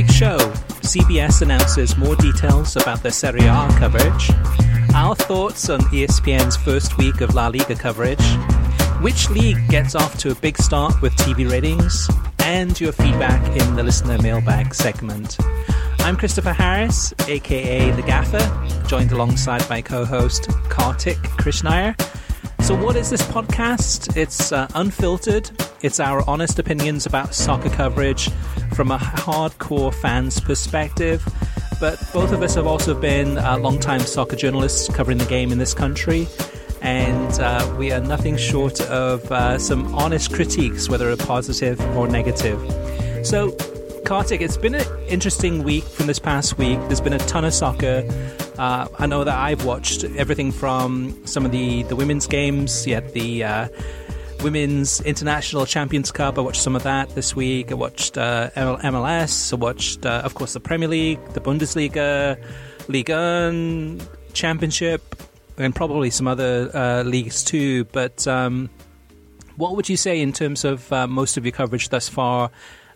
Week's show, CBS announces more details about their Serie A coverage, our thoughts on ESPN's first week of La Liga coverage, which league gets off to a big start with TV ratings, and your feedback in the listener mailbag segment. I'm Christopher Harris, aka The Gaffer, joined alongside my co host Kartik Krishnaiyer. So, what is this podcast? It's uh, unfiltered. It's our honest opinions about soccer coverage from a hardcore fan's perspective. But both of us have also been uh, long-time soccer journalists covering the game in this country, and uh, we are nothing short of uh, some honest critiques, whether positive or negative. So, Kartik, it's been an interesting week from this past week. There's been a ton of soccer. Uh, I know that I've watched everything from some of the, the women's games, yet the uh, Women's International Champions Cup. I watched some of that this week. I watched uh, MLS. I watched, uh, of course, the Premier League, the Bundesliga, Ligue 1, Championship, and probably some other uh, leagues too. But um, what would you say in terms of uh, most of your coverage thus far?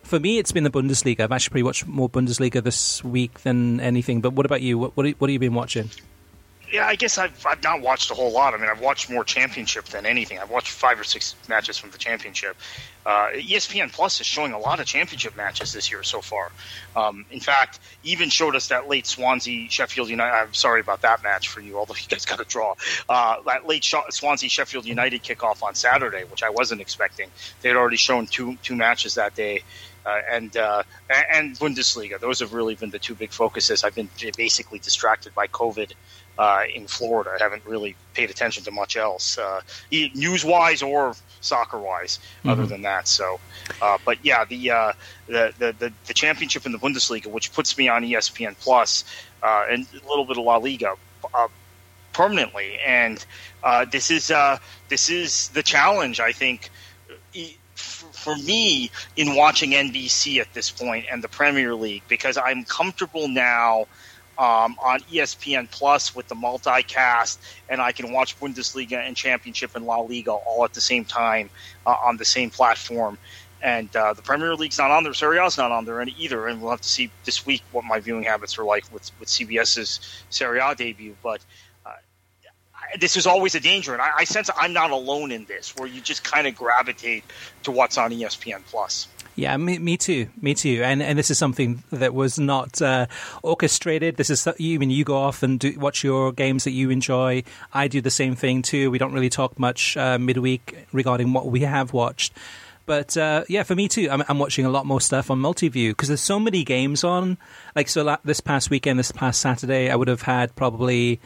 For me, it's been the Bundesliga. I've actually watched more Bundesliga this week than anything. But what about you? What what, what have you been watching? Yeah, I guess I've, I've not watched a whole lot. I mean, I've watched more championship than anything. I've watched five or six matches from the championship. Uh, ESPN Plus is showing a lot of championship matches this year so far. Um, in fact, even showed us that late Swansea Sheffield United. I'm sorry about that match for you, although you guys got a draw. Uh, that late Swansea Sheffield United kickoff on Saturday, which I wasn't expecting. They had already shown two two matches that day. Uh, and uh, and Bundesliga. Those have really been the two big focuses. I've been basically distracted by COVID uh, in Florida. I haven't really paid attention to much else, uh, news wise or soccer wise, mm-hmm. other than that. So, uh, but yeah, the, uh, the, the the the championship in the Bundesliga, which puts me on ESPN Plus, uh, and a little bit of La Liga. Uh, permanently, and this is this is the challenge. I think for me in watching NBC at this point and the Premier League because I'm comfortable now um, on ESPN Plus with the multicast, and I can watch Bundesliga and Championship and La Liga all at the same time uh, on the same platform. And uh, the Premier League's not on there, Serie A's not on there either, and we'll have to see this week what my viewing habits are like with, with CBS's Serie A debut. But this is always a danger, and I, I sense I'm not alone in this, where you just kind of gravitate to what's on ESPN Plus. Yeah, me, me too, me too. And and this is something that was not uh, orchestrated. This is you I mean you go off and do, watch your games that you enjoy. I do the same thing too. We don't really talk much uh, midweek regarding what we have watched. But uh, yeah, for me too, I'm, I'm, watching a lot more stuff on Multiview because there's so many games on. Like so, this past weekend, this past Saturday, I would have had probably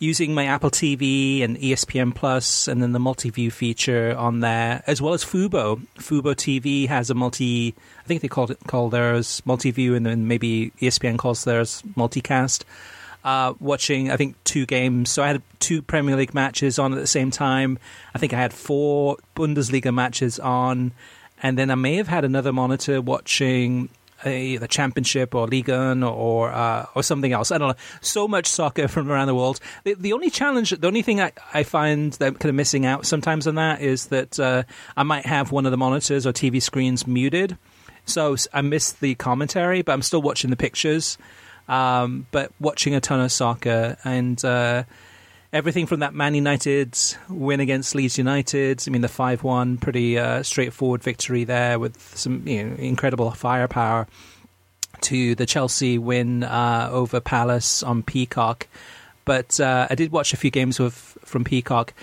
using my Apple TV and ESPN Plus, and then the multi-view feature on there, as well as Fubo. Fubo TV has a multi. I think they called it call theirs multi-view, and then maybe ESPN calls theirs multicast. Uh, watching, I think, two games. So I had two Premier League matches on at the same time. I think I had four Bundesliga matches on, and then I may have had another monitor watching a, the championship or Ligue 1 or uh, or something else. I don't know. So much soccer from around the world. The, the only challenge, the only thing I, I find that I'm kind of missing out sometimes on that is that uh, I might have one of the monitors or TV screens muted. So I miss the commentary, but I'm still watching the pictures. Um, but watching a ton of soccer and uh, everything from that Man United win against Leeds United. I mean, the five-one, pretty uh, straightforward victory there with some you know, incredible firepower. To the Chelsea win uh, over Palace on Peacock, but uh, I did watch a few games with from Peacock.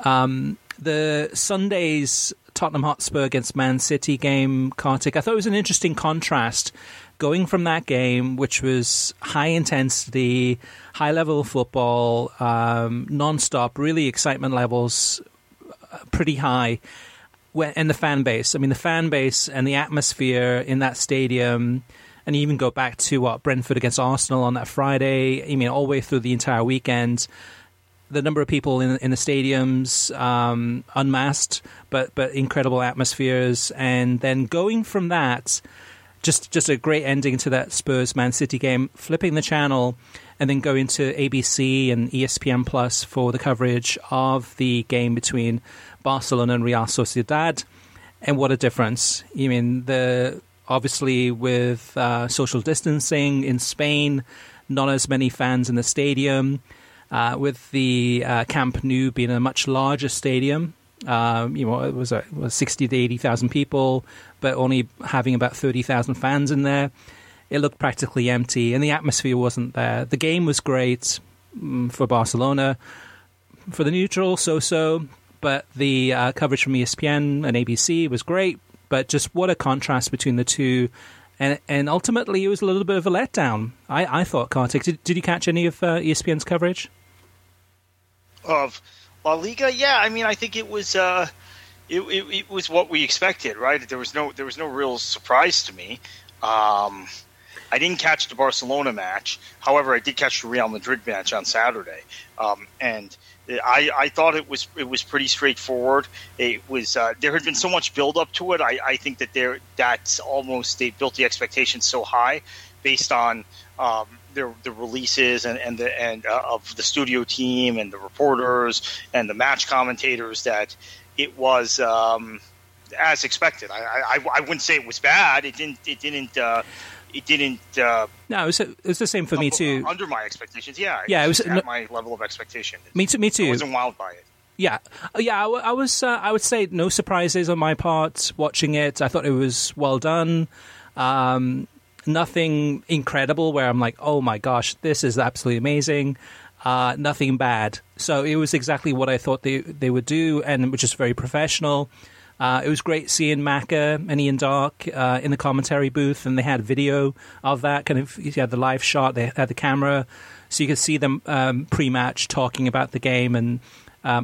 Um, the Sunday's Tottenham Hotspur against Man City game, Kartik, I thought it was an interesting contrast going from that game, which was high intensity, high level football, um, non stop, really excitement levels uh, pretty high. And the fan base. I mean, the fan base and the atmosphere in that stadium and even go back to what Brentford against Arsenal on that Friday. I mean, all the way through the entire weekend the number of people in in the stadiums, um, unmasked, but but incredible atmospheres, and then going from that, just just a great ending to that Spurs Man City game, flipping the channel, and then going to ABC and ESPN Plus for the coverage of the game between Barcelona and Real Sociedad, and what a difference! You mean the obviously with uh, social distancing in Spain, not as many fans in the stadium uh, with the uh, Camp Nou being a much larger stadium. Um, you know, it was, a, it was 60 to 80,000 people, but only having about 30,000 fans in there. It looked practically empty, and the atmosphere wasn't there. The game was great um, for Barcelona. For the neutral, so so, but the uh, coverage from ESPN and ABC was great. But just what a contrast between the two and and ultimately it was a little bit of a letdown. I, I thought Kartik. Did, did you catch any of uh, ESPN's coverage? of La Liga, yeah, I mean, I think it was uh, it, it, it, was what we expected, right? There was no there was no real surprise to me. Um, I didn't catch the Barcelona match, however, I did catch the Real Madrid match on Saturday, um, and I, I thought it was it was pretty straightforward. It was uh, there had been so much build up to it. I, I think that there that's almost they built the expectations so high based on um, the, the releases and, and the and uh, of the studio team and the reporters and the match commentators that it was um, as expected. I, I, I wouldn't say it was bad. It didn't it didn't uh, it didn't. Uh, no, it was, it was the same for me too. Under my expectations, yeah. Yeah, it was, at my level of expectation. Me too. Me too. I wasn't wild by it. Yeah, uh, yeah. I, I was. Uh, I would say no surprises on my part watching it. I thought it was well done. Um, nothing incredible where I'm like, oh my gosh, this is absolutely amazing. Uh, nothing bad. So it was exactly what I thought they they would do, and which is very professional. Uh, it was great seeing Macca and Ian Darke uh, in the commentary booth, and they had video of that. Kind of, you had the live shot, they had the camera, so you could see them um, pre-match talking about the game, and uh,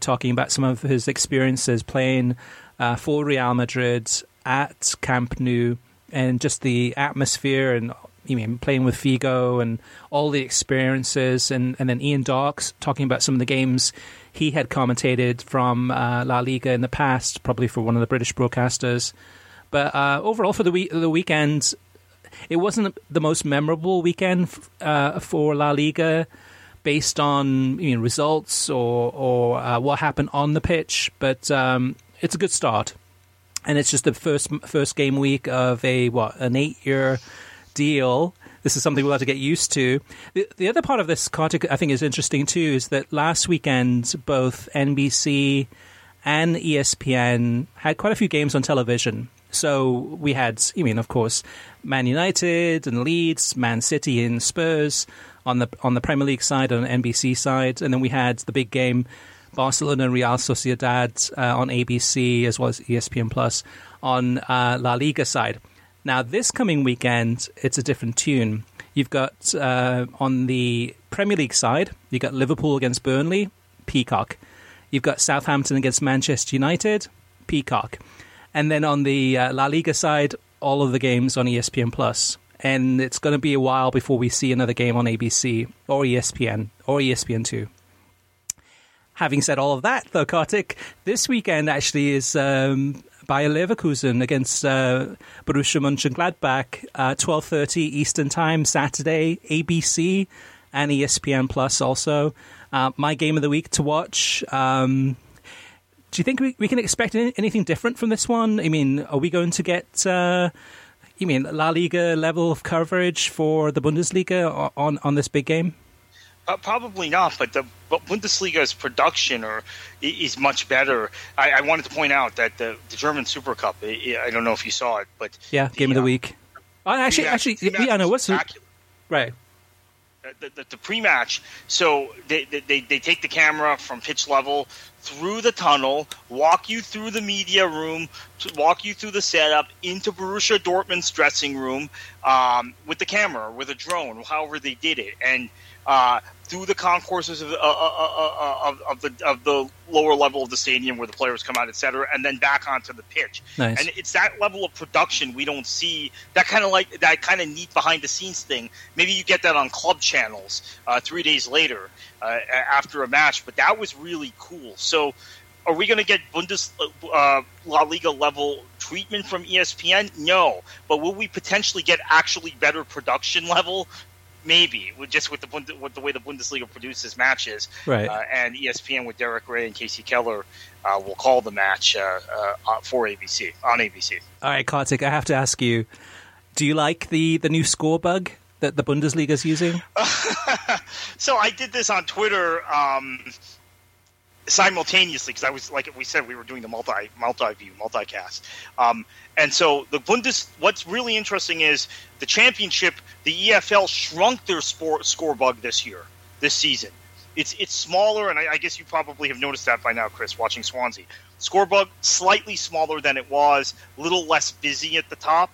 talking about some of his experiences playing uh, for Real Madrid at Camp Nou and just the atmosphere and you mean playing with Figo and all the experiences, and, and then Ian Darke's talking about some of the games he had commentated from uh, La Liga in the past, probably for one of the British broadcasters. But uh, overall, for the week, the weekend, it wasn't the most memorable weekend uh, for La Liga, based on you results or or uh, what happened on the pitch. But um, it's a good start and it's just the first first game week of a what an eight year deal. This is something we'll have to get used to. The, the other part of this, Kartik, I think is interesting too, is that last weekend both NBC and ESPN had quite a few games on television. So we had, I mean, of course, Man United and Leeds, Man City and Spurs on the on the Premier League side, on NBC side, and then we had the big game Barcelona and Real Sociedad uh, on ABC as well as ESPN Plus on uh, La Liga side. Now, this coming weekend, it's a different tune. You've got uh, on the Premier League side, you've got Liverpool against Burnley, Peacock. You've got Southampton against Manchester United, Peacock. And then on the uh, La Liga side, all of the games on ESPN Plus. And it's going to be a while before we see another game on ABC or ESPN or ESPN2. Having said all of that, though, Kartik, this weekend actually is um, Bayer Leverkusen against uh, Borussia Mönchengladbach, uh, twelve thirty Eastern Time Saturday, ABC and ESPN Plus also. Uh, my game of the week to watch. Um, do you think we, we can expect anything different from this one? I mean, are we going to get? Uh, you mean La Liga level of coverage for the Bundesliga on on this big game? Uh, probably not, but the but Bundesliga's production or is much better. I, I wanted to point out that the, the German Super Cup. I, I, don't know if you saw it, but yeah, game of the uh, week. Uh, actually, actually, yeah, no. What's right? the, the, the pre-match. So they, they they take the camera from pitch level through the tunnel, walk you through the media room, walk you through the setup into Borussia Dortmund's dressing room um, with the camera, with a drone, however they did it, and uh, through the concourses of, uh, uh, uh, of, of, the of the lower level of the stadium where the players come out, et cetera, and then back onto the pitch. Nice. And it's that level of production we don't see. That kind of like that kind of neat behind the scenes thing. Maybe you get that on club channels uh, three days later uh, after a match, but that was really cool. So. Are we going to get Bundes uh, La Liga level treatment from ESPN? No, but will we potentially get actually better production level maybe just with the with the way the Bundesliga produces matches, right? Uh, and ESPN with Derek Ray and Kasey Keller uh, will call the match uh, uh for ABC on ABC. All right, Kartik, I have to ask you: Do you like the the new score bug that the Bundesliga is using? so I did this on Twitter. Um, simultaneously because I was like we said we were doing the multi multi view multicast. Um, and so the Bundes, what's really interesting is the championship. The EFL shrunk their sport, score bug this year, this season. It's it's smaller, and I, I, guess you probably have noticed that by now, Chris, watching Swansea. Score bug slightly smaller than it was, a little less busy at the top.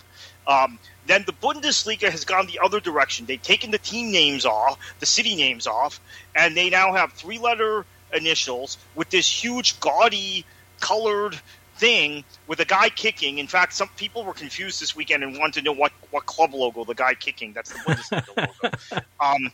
Um, then the Bundesliga has gone the other direction. They've taken the team names off, the city names off, and they now have three-letter initials with this huge, gaudy, colored thing with a guy kicking. In fact, some people were confused this weekend and wanted to know what, what club logo the guy kicking. That's the Bundesliga logo. Um,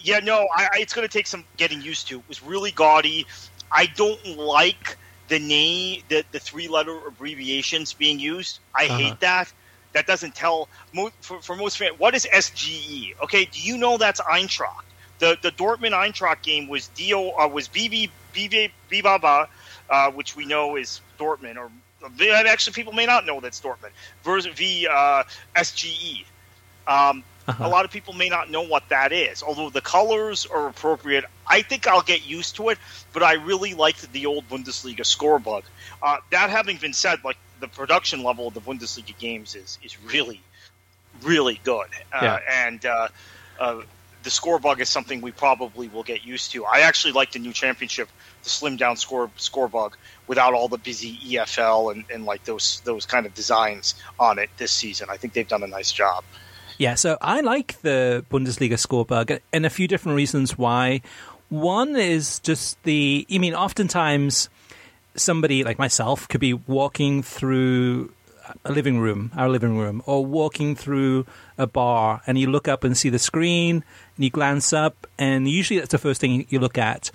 yeah, no, I, I, it's going to take some getting used to. It was really gaudy. I don't like the name, the, the three letter abbreviations being used. I uh-huh. hate that. That doesn't tell for, for most fans. What is SGE? Okay, do you know that's Eintracht? The the Dortmund Eintracht game was Do uh, was BB BB Bibaba, uh, which we know is Dortmund, or actually people may not know that's Dortmund versus v uh, SGE. Um, uh-huh. A lot of people may not know what that is. Although the colors are appropriate, I think I'll get used to it. But I really liked the old Bundesliga score bug. Uh, that having been said, like the production level of the Bundesliga games is is really, really good. Uh, yeah. And uh, uh the score bug is something we probably will get used to. I actually like the new championship, the slim down score score bug without all the busy EFL and, and like those those kind of designs on it this season. I think they've done a nice job. Yeah, so I like the Bundesliga score bug and a few different reasons why. One is just the I mean oftentimes somebody like myself could be walking through a living room, our living room, or walking through a bar and you look up and see the screen and you glance up and usually that's the first thing you look at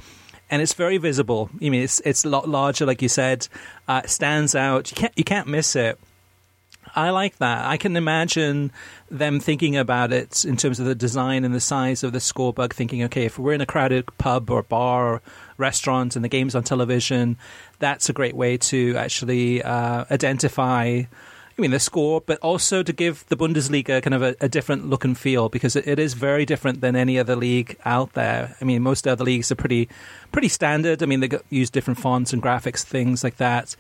and it's very visible. I mean, it's it's a lot larger, like you said. Uh, it stands out. You can't you can't miss it. I like that. I can imagine them thinking about it in terms of the design and the size of the score bug, thinking, okay, if we're in a crowded pub or bar or restaurant and the game's on television, that's a great way to actually uh, identify I mean, the score, but also to give the Bundesliga kind of a, a different look and feel because it, it is very different than any other league out there. I mean, most other leagues are pretty pretty standard. I mean, they use different fonts and graphics, things like that.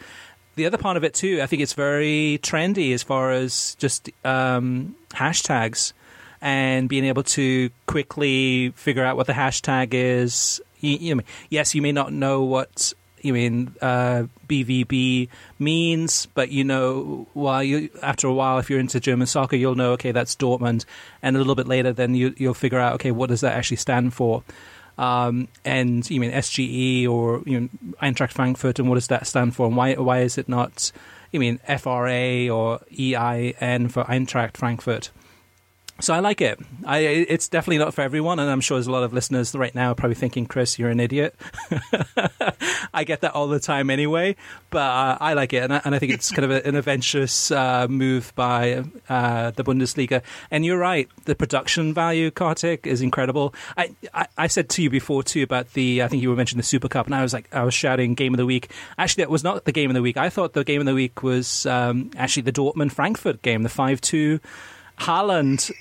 The other part of it too, I think it's very trendy as far as just um, hashtags and being able to quickly figure out what the hashtag is. You, you, yes, you may not know what you mean uh, BVB means, but you know, while you after a while, if you're into German soccer, you'll know okay, that's Dortmund, and a little bit later, then you, will figure out okay, what does that actually stand for? Um, and you mean SGE or you know Eintracht Frankfurt, and what does that stand for? And why why is it not? You mean FRA or EIN for Eintracht Frankfurt? So I like it. I, it's definitely not for everyone, and I'm sure there's a lot of listeners right now probably thinking, "Chris, you're an idiot." I get that all the time anyway, but uh, I like it, and I, and I, think it's kind of a, an adventurous uh, move by uh, the Bundesliga. And you're right, the production value, Kartik, is incredible. I, I, I said to you before too about the, I think you were mentioning the Super Cup, and I was like, I was shouting game of the week. Actually, that was not the game of the week. I thought the game of the week was um, actually the Dortmund Frankfurt game, the five two. Haaland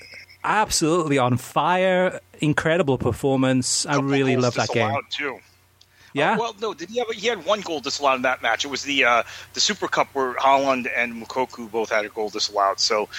absolutely on fire. Incredible performance. I really love that game. Too. Yeah. Uh, well, no. Did he have? He had one goal disallowed in that match. It was the uh, the Super Cup where Haaland and Moukoko both had a goal disallowed. So,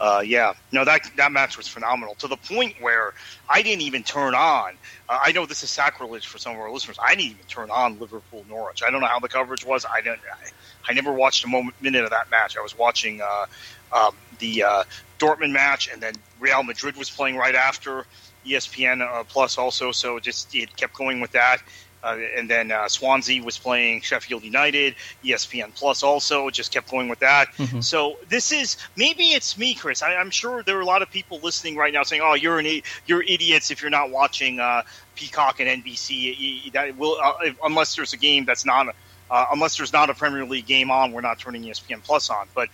uh, yeah, no, that that match was phenomenal to the point where I didn't even turn on. Uh, I know this is sacrilege for some of our listeners. I didn't even turn on Liverpool Norwich. I don't know how the coverage was. I didn't. I, I never watched a moment minute of that match. I was watching uh, um, the uh, Dortmund match, and then Real Madrid was playing right after ESPN uh, Plus also. So just it kept going with that. Uh, and then uh, Swansea was playing Sheffield United, ESPN Plus also just kept going with that. Mm-hmm. So this is maybe it's me, Chris. I, am sure there are a lot of people listening right now saying, "Oh, you're an you're idiots if you're not watching uh, Peacock and NBC." That will uh, unless there's a game that's not uh, unless there's not a Premier League game on, we're not turning ESPN Plus on. But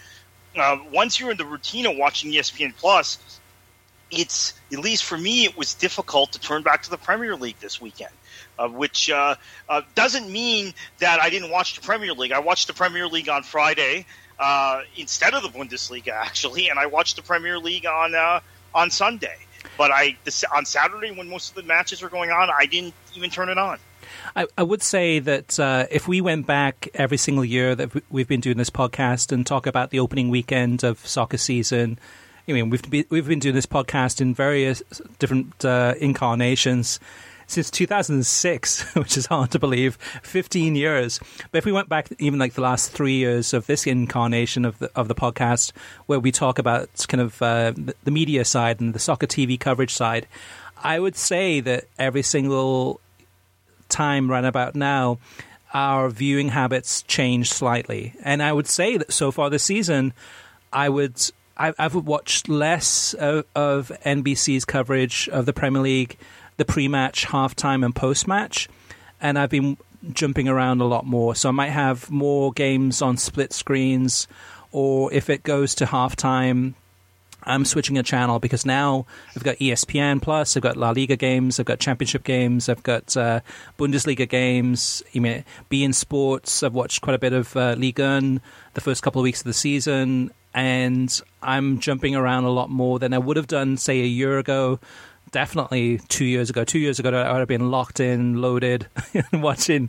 uh, once you're in the routine of watching ESPN Plus, it's at least for me, it was difficult to turn back to the Premier League this weekend uh, which uh, uh, doesn't mean that I didn't watch the Premier League. I watched the Premier League on Friday uh, instead of the Bundesliga, actually, and I watched the Premier League on uh, on Sunday. But I on Saturday when most of the matches were going on, I didn't even turn it on. I, I would say that uh, if we went back every single year that we've been doing this podcast and talk about the opening weekend of soccer season, I mean, we've been, we've been doing this podcast in various different uh, incarnations since 2006, which is hard to believe, 15 years. But if we went back even like the last three years of this incarnation of the of the podcast, where we talk about kind of uh, the media side and the soccer TV coverage side, I would say that every single time right about now, our viewing habits change slightly, and I would say that so far this season, I would. I've watched less of, of NBC's coverage of the Premier League the pre-match, halftime, and post-match, and I've been jumping around a lot more. So I might have more games on split screens, or if it goes to halftime, I'm switching a channel because now I've got ESPN Plus, I've got La Liga games, I've got Championship games, I've got uh, Bundesliga games. I mean, beIN Sports. I've watched quite a bit of uh, Ligue 1 the first couple of weeks of the season, and I'm jumping around a lot more than I would have done, say, a year ago definitely two years ago. Two years ago, I would have been locked in, loaded, watching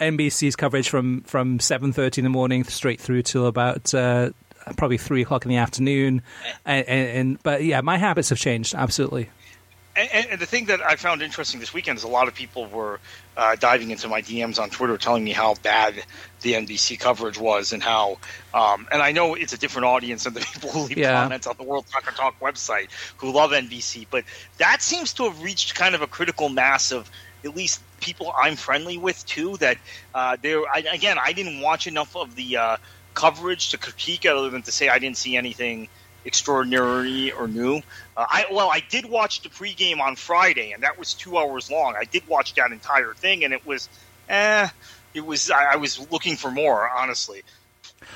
NBC's coverage from from seven thirty in the morning straight through till about. Uh, probably three o'clock in the afternoon, and, and, and but yeah, my habits have changed absolutely. And, and, the thing that I found interesting this weekend is a lot of people were uh, diving into my DMs on Twitter, telling me how bad the NBC coverage was, and how. Um, and I know it's a different audience than the people who leave yeah. comments on the World Soccer Talk website who love NBC, but that seems to have reached kind of a critical mass of at least people I'm friendly with too. That uh, there, again, I didn't watch enough of the uh, coverage to critique other than to say I didn't see anything extraordinary or new. Uh, I well, I did watch the pregame on Friday, and that was two hours long. I did watch that entire thing, and it was, eh, it was. I, I was looking for more, honestly.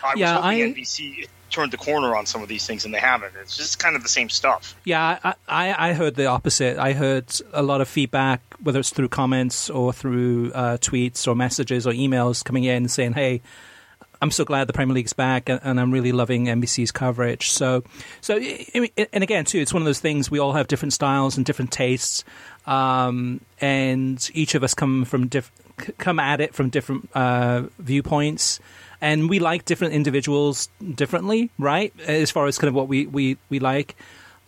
I yeah, was hoping I, NBC turned the corner on some of these things, and they haven't. It's just kind of the same stuff. Yeah, I, I, I heard the opposite. I heard a lot of feedback, whether it's through comments or through uh, tweets or messages or emails coming in saying, "Hey." I'm so glad the Premier League's back, and, I'm really loving NBC's coverage. So, so and again, too, it's one of those things. We all have different styles and different tastes, um, and each of us come from diff- come at it from different uh, viewpoints, and we like different individuals differently, right? As far as kind of what we we we like.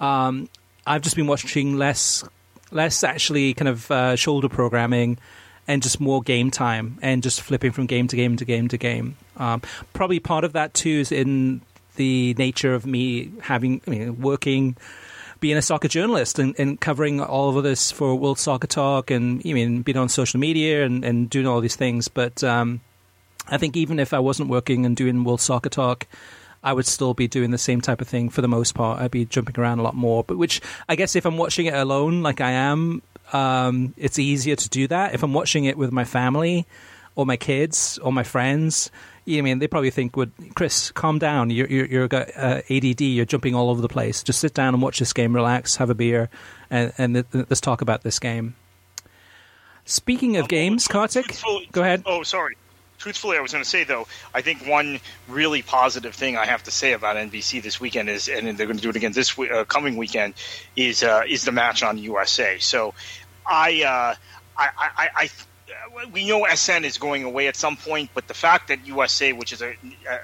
Um, I've just been watching less less actually kind of uh, shoulder programming and just more game time and just flipping from game to game to game to game. Um, probably part of that too is in the nature of me having, I mean, working, being a soccer journalist and, and covering all of this for World Soccer Talk and, I mean, being on social media and, and doing all these things. But um, I think even if I wasn't working and doing World Soccer Talk, I would still be doing the same type of thing for the most part. I'd be jumping around a lot more. But which I guess if I'm watching it alone, like I am, um, it's easier to do that. If I'm watching it with my family or my kids or my friends, I mean, they probably think, "Would Chris calm down? You're you're, you're uh, ADD. You're jumping all over the place. Just sit down and watch this game. Relax, have a beer, and, and th- th- let's talk about this game." Speaking of um, games, Kartik, go ahead. Oh, sorry. Truthfully, I was going to say though, I think one really positive thing I have to say about NBC this weekend is, and they're going to do it again this uh, coming weekend, is uh, is the match on USA. So, I, uh, I, I, I we know SN is going away at some point, but the fact that USA, which is a,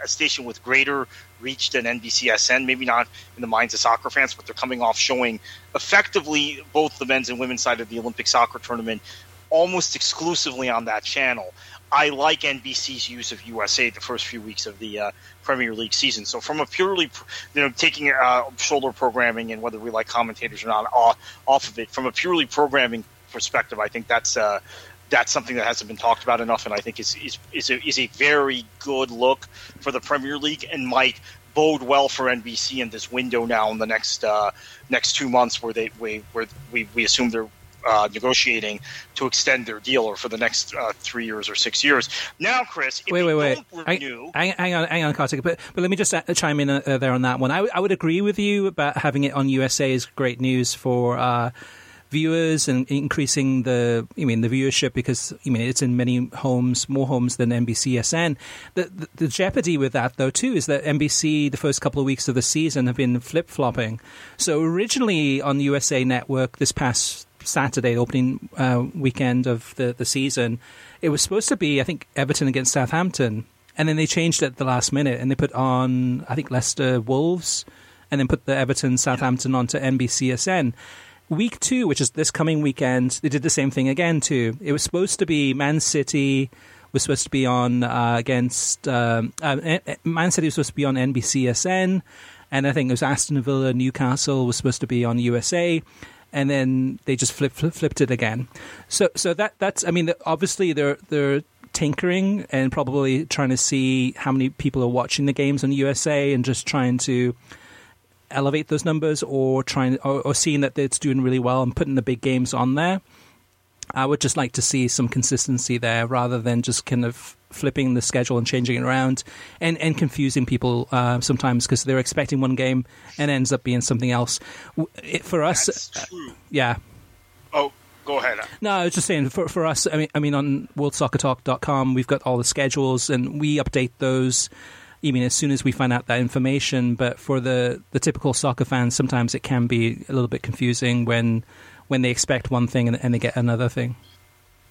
a station with greater reach than NBC SN, maybe not in the minds of soccer fans, but they're coming off showing effectively both the men's and women's side of the Olympic soccer tournament almost exclusively on that channel. I like NBC's use of USA the first few weeks of the uh, Premier League season. So from a purely, you know, taking uh, shoulder programming and whether we like commentators or not off, off of it, from a purely programming perspective, I think that's uh, that's something that hasn't been talked about enough, and I think is is is a, is a very good look for the Premier League and might bode well for NBC in this window now in the next uh, next two months where they we, where we, we assume they're uh, negotiating to extend their deal or for the next uh, three years or six years. Now, Chris, wait, wait, wait, renew... hang, hang, on, hang on, Kartik, but but let me just uh, chime in uh, there on that one. I, w- I would agree with you about having it on USA is great news for uh, viewers and increasing the I mean the viewership because I mean it's in many homes more homes than NBCSN. The, the, the jeopardy with that though too is that NBC the first couple of weeks of the season have been flip flopping. So originally on the USA Network this past Saturday, opening uh, weekend of the, the season, it was supposed to be, I think, Everton against Southampton. And then they changed it at the last minute and they put on, I think, Leicester Wolves and then put the Everton Southampton onto NBCSN. Week two, which is this coming weekend, they did the same thing again, too. It was supposed to be Man City was supposed to be on uh, against um, uh, Man City was supposed to be on NBCSN, and I think it was Aston Villa, Newcastle was supposed to be on USA, and then they just flip, flip, flipped it again. So so that that's I mean obviously they're they're tinkering and probably trying to see how many people are watching the games on USA and just trying to elevate those numbers or trying or, or seeing that it's doing really well and putting the big games on there. I would just like to see some consistency there rather than just kind of flipping the schedule and changing it around and, and confusing people uh, sometimes because they're expecting one game and ends up being something else. It, for us, uh, yeah. Oh, go ahead. No, I was just saying for for us. I mean, I mean on WorldSoccerTalk.com, we've got all the schedules and we update those. I mean, as soon as we find out that information. But for the the typical soccer fans, sometimes it can be a little bit confusing when when they expect one thing and, and they get another thing.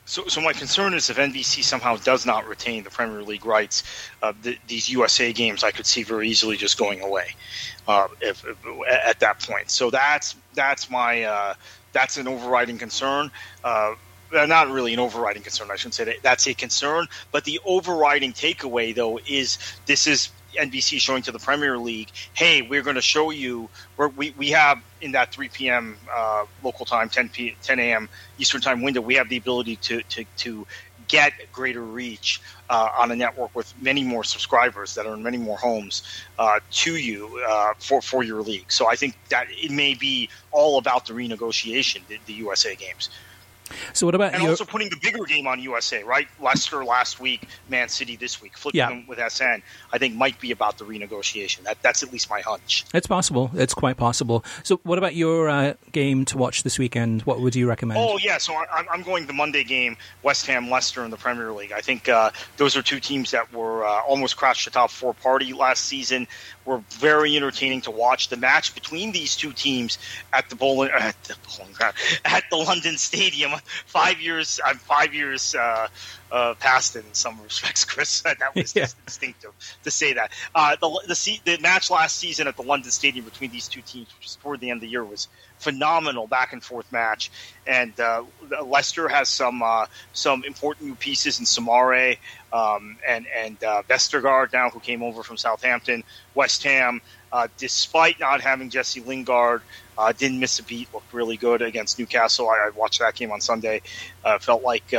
So, so my concern is if NBC somehow does not retain the Premier League rights, uh, the, these USA games I could see very easily just going away uh, if, if, at that point. So that's that's my uh, that's an overriding concern. Uh, not really an overriding concern. I shouldn't say that. That's a concern, but the overriding takeaway though is this is NBC showing to the Premier League, hey, we're going to show you. we we have in that 3 p.m. Uh, local time, 10 p 10 a.m. Eastern time window, we have the ability to to to get greater reach uh, on a network with many more subscribers that are in many more homes uh, to you uh, for for your league. So I think that it may be all about the renegotiation, the, the USA games. So what about and also putting the bigger game on USA, right? Leicester last week, Man City this week, flipping yeah. them with SN. I think might be about the renegotiation. That that's at least my hunch. It's possible. It's quite possible. So what about your uh, game to watch this weekend? What would you recommend? Oh yeah, so I, am going the Monday game, West Ham Leicester in the Premier League. I think uh, those are two teams that were uh, almost crashed the top four party last season were very entertaining to watch. The match between these two teams at the bowling at the bowling ground at the London Stadium, five years I'm five years uh, uh, past in some respects, Chris. that was yeah. instinctive to say that. Uh, the the, the match last season at the London Stadium between these two teams, which was toward the end of the year, was phenomenal back and forth match. And uh, Leicester has some uh, some important new pieces in Soumaré um, and and uh, Vestergaard now, who came over from Southampton. West Ham, uh, despite not having Jesse Lingard, uh, didn't miss a beat. Looked really good against Newcastle. I, I watched that game on Sunday. Uh, felt like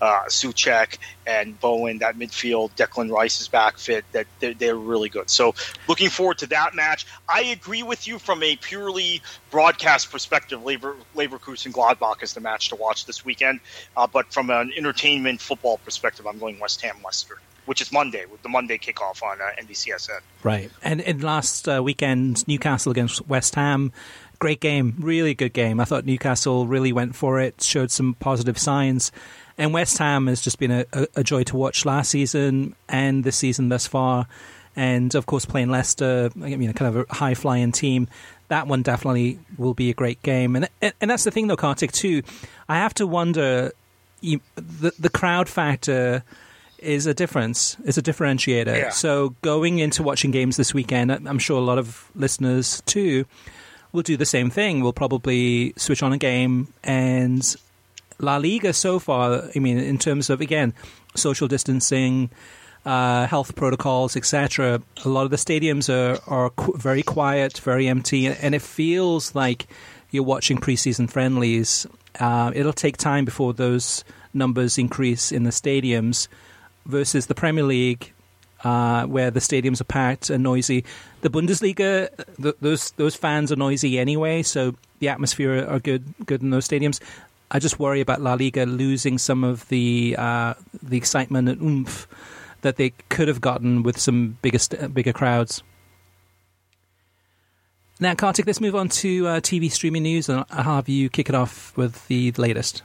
uh, Soucek and Bowen, that midfield, Declan Rice is back fit. That they're, they're, really good. So looking forward to that match. I agree with you from a purely broadcast perspective. Lever, Leverkusen Gladbach is the match to watch this weekend. Uh, but from an entertainment football perspective, I'm going West Ham Leicester which is Monday with the Monday kickoff on uh, NBCSN. Right, and in last uh, weekend, Newcastle against West Ham, great game, really good game. I thought Newcastle really went for it, showed some positive signs, and West Ham has just been a, a, a joy to watch last season and this season thus far. And of course, playing Leicester, I mean, kind of a high flying team. That one definitely will be a great game, and and, that's the thing though, Kartik. Too, I have to wonder you, the the crowd factor is a difference. is a differentiator. Yeah. So going into watching games this weekend, I'm sure a lot of listeners too will do the same thing. We'll probably switch on a game and La Liga so far. I mean, in terms of again social distancing. Uh, health protocols, etc. A lot of the stadiums are are qu- very quiet, very empty, and it feels like you're watching preseason friendlies. Uh, it'll take time before those numbers increase in the stadiums versus the Premier League, uh, where the stadiums are packed and noisy. The Bundesliga, th- those those fans are noisy anyway, so the atmosphere are good good in those stadiums. I just worry about La Liga losing some of the uh, the excitement and oomph that they could have gotten with some bigger st- bigger crowds. Now, Kartik, let's move on to uh, TV streaming news, and I'll have you kick it off with the latest.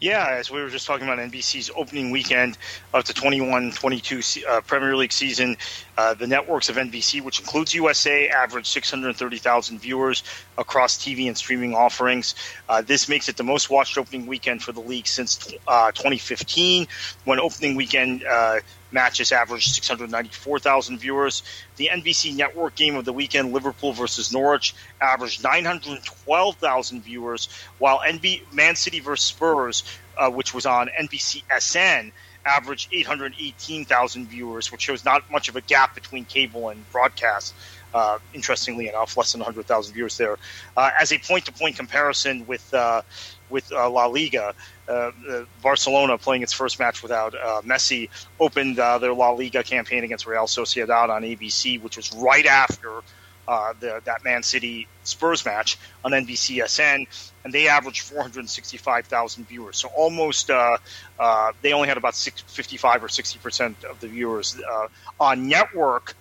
Yeah, as we were just talking about NBC's opening weekend of the 21 22 uh, Premier League season, uh, the networks of NBC, which includes USA, averaged 630,000 viewers across TV and streaming offerings. Uh, this makes it the most watched opening weekend for the league since uh, 2015, when opening weekend uh, matches averaged 694,000 viewers. The NBC network game of the weekend, Liverpool versus Norwich, averaged 912,000 viewers, while NB Man City versus Spurs, uh, which was on NBC SN, averaged 818,000 viewers, which shows not much of a gap between cable and broadcast. Uh, interestingly enough, less than 100,000 viewers there. Uh, as a point-to-point comparison with uh, with uh, La Liga, uh, Barcelona playing its first match without uh, Messi opened their La Liga campaign against Real Sociedad on ABC, which was right after the, that Man City Spurs match on NBCSN, and they averaged 465,000 viewers. So almost they only had about 55 or 60 percent of the viewers on network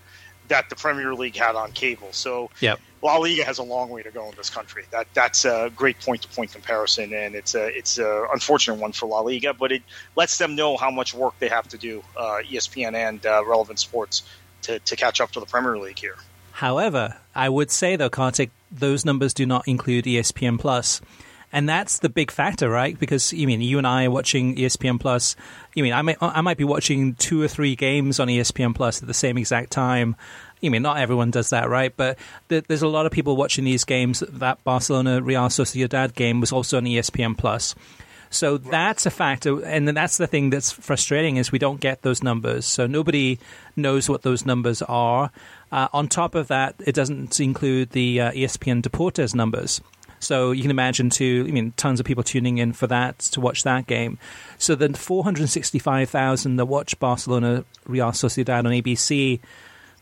that the Premier League had on cable. So yep. La Liga has a long way to go in this country. That that's a great point to point comparison, and it's a it's a unfortunate one for La Liga, but it lets them know how much work they have to do, uh, ESPN and uh, Relevent Sports, to to catch up to the Premier League here. However, I would say though, Kartik, those numbers do not include ESPN Plus. And that's the big factor, right? Because you mean you and I are watching ESPN Plus. You mean I might I might be watching two or three games on ESPN Plus at the same exact time. You mean not everyone does that, right? But th- there's a lot of people watching these games. That Barcelona Real Sociedad game was also on ESPN Plus. So that's a factor, and that's the thing that's frustrating is we don't get those numbers. So nobody knows what those numbers are. Uh, on top of that, it doesn't include the uh, ESPN Deportes numbers. So you can imagine too. I mean, tons of people tuning in for that to watch that game. So the 465,000 that watch Barcelona Real Sociedad on ABC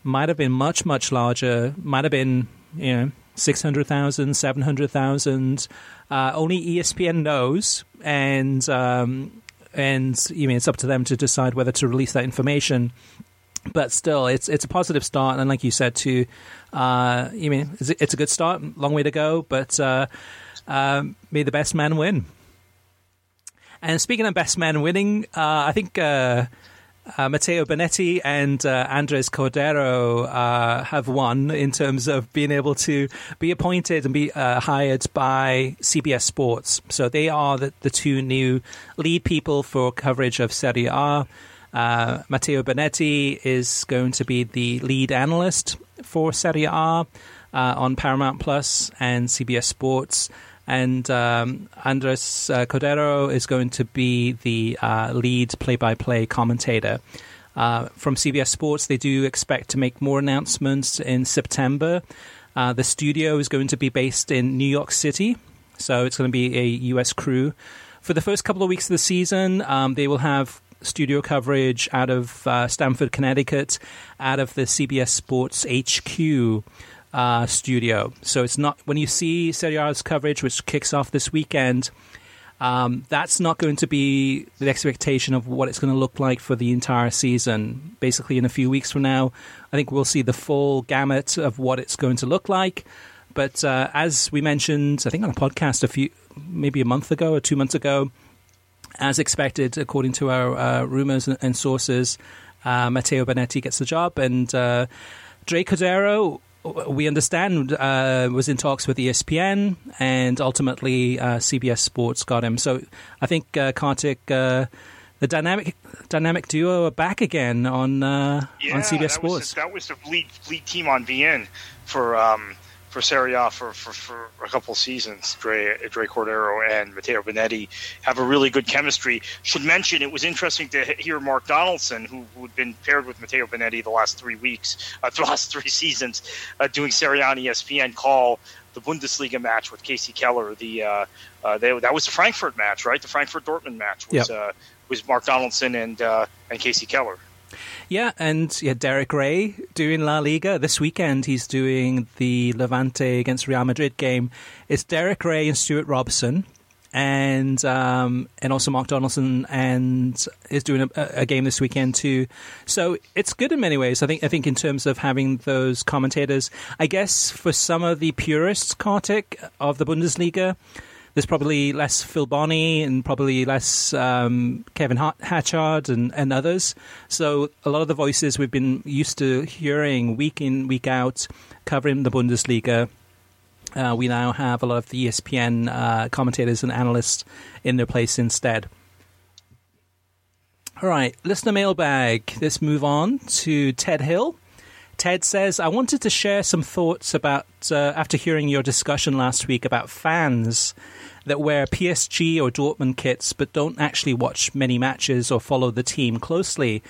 might have been much much larger. Might have been you know 600,000, 700,000. Uh, only ESPN knows, and um, and you mean it's up to them to decide whether to release that information but still, it's it's a positive start, and like you said, too, uh, you mean it's a good start. Long way to go, but uh, um, may the best man win. And speaking of best man winning, uh, I think uh, uh, Matteo Bonetti and uh, Andres Cordero have won in terms of being able to be appointed and be hired by CBS Sports. So they are the, the two new lead people for coverage of Serie A. Uh, Matteo Bonetti is going to be the lead analyst for Serie A uh, on Paramount Plus and CBS Sports. And um, Andres uh, Cordero is going to be the uh, lead play by play commentator. Uh, from CBS Sports, they do expect to make more announcements in September. Uh, the studio is going to be based in New York City, so it's going to be a U.S. crew. For the first couple of weeks of the season, um, they will have studio coverage out of uh, Stamford, Connecticut, out of the CBS Sports HQ uh, studio. So it's not when you see Serie A's coverage, which kicks off this weekend. Um, that's not going to be the expectation of what it's going to look like for the entire season. Basically, in a few weeks from now, I think we'll see the full gamut of what it's going to look like. But uh, as we mentioned, I think on a podcast a few, maybe a month ago or two months ago, as expected, according to our uh, rumors and, sources, uh, Matteo Bonetti gets the job, and uh, Dre Cordero we understand uh, was in talks with ESPN, and ultimately uh, CBS Sports got him. So I think uh, Kartik, uh, the dynamic dynamic duo, are back again on uh, yeah, on CBS that Sports. Was, that was the lead lead team on beIN for um, for Serie A for, for, for a couple of seasons. Dre, Dre Cordero and Matteo Bonetti have a really good chemistry. Should mention it was interesting to hear Mark Donaldson, who had been paired with Matteo Bonetti the last three weeks, uh, the last three seasons, uh, doing Serie A on ESPN, call the Bundesliga match with Kasey Keller. The uh, uh, they, that was the Frankfurt match, right? The Frankfurt Dortmund match was yep. Uh, was Mark Donaldson and uh, and Kasey Keller. Yeah, and yeah, Derek Rae doing La Liga this weekend. He's doing the Levante against Real Madrid game. It's Derek Rae and Stuart Robson, and um, and also Mark Donaldson, and is doing a, a, game this weekend too. So it's good in many ways. I think. I think in terms of having those commentators, I guess for some of the purists, Kartik of the Bundesliga there's probably less Phil Bonney and probably less um, Kevin Hatchard and, and others. So a lot of the voices we've been used to hearing week in, week out, covering the Bundesliga. Uh, we now have a lot of the ESPN uh, commentators and analysts in their place instead. All right, listener mailbag. Let's move on to Ted Hill. Ted says, I wanted to share some thoughts about, uh, after hearing your discussion last week about fans that wear PSG or Dortmund kits but don't actually watch many matches or follow the team closely.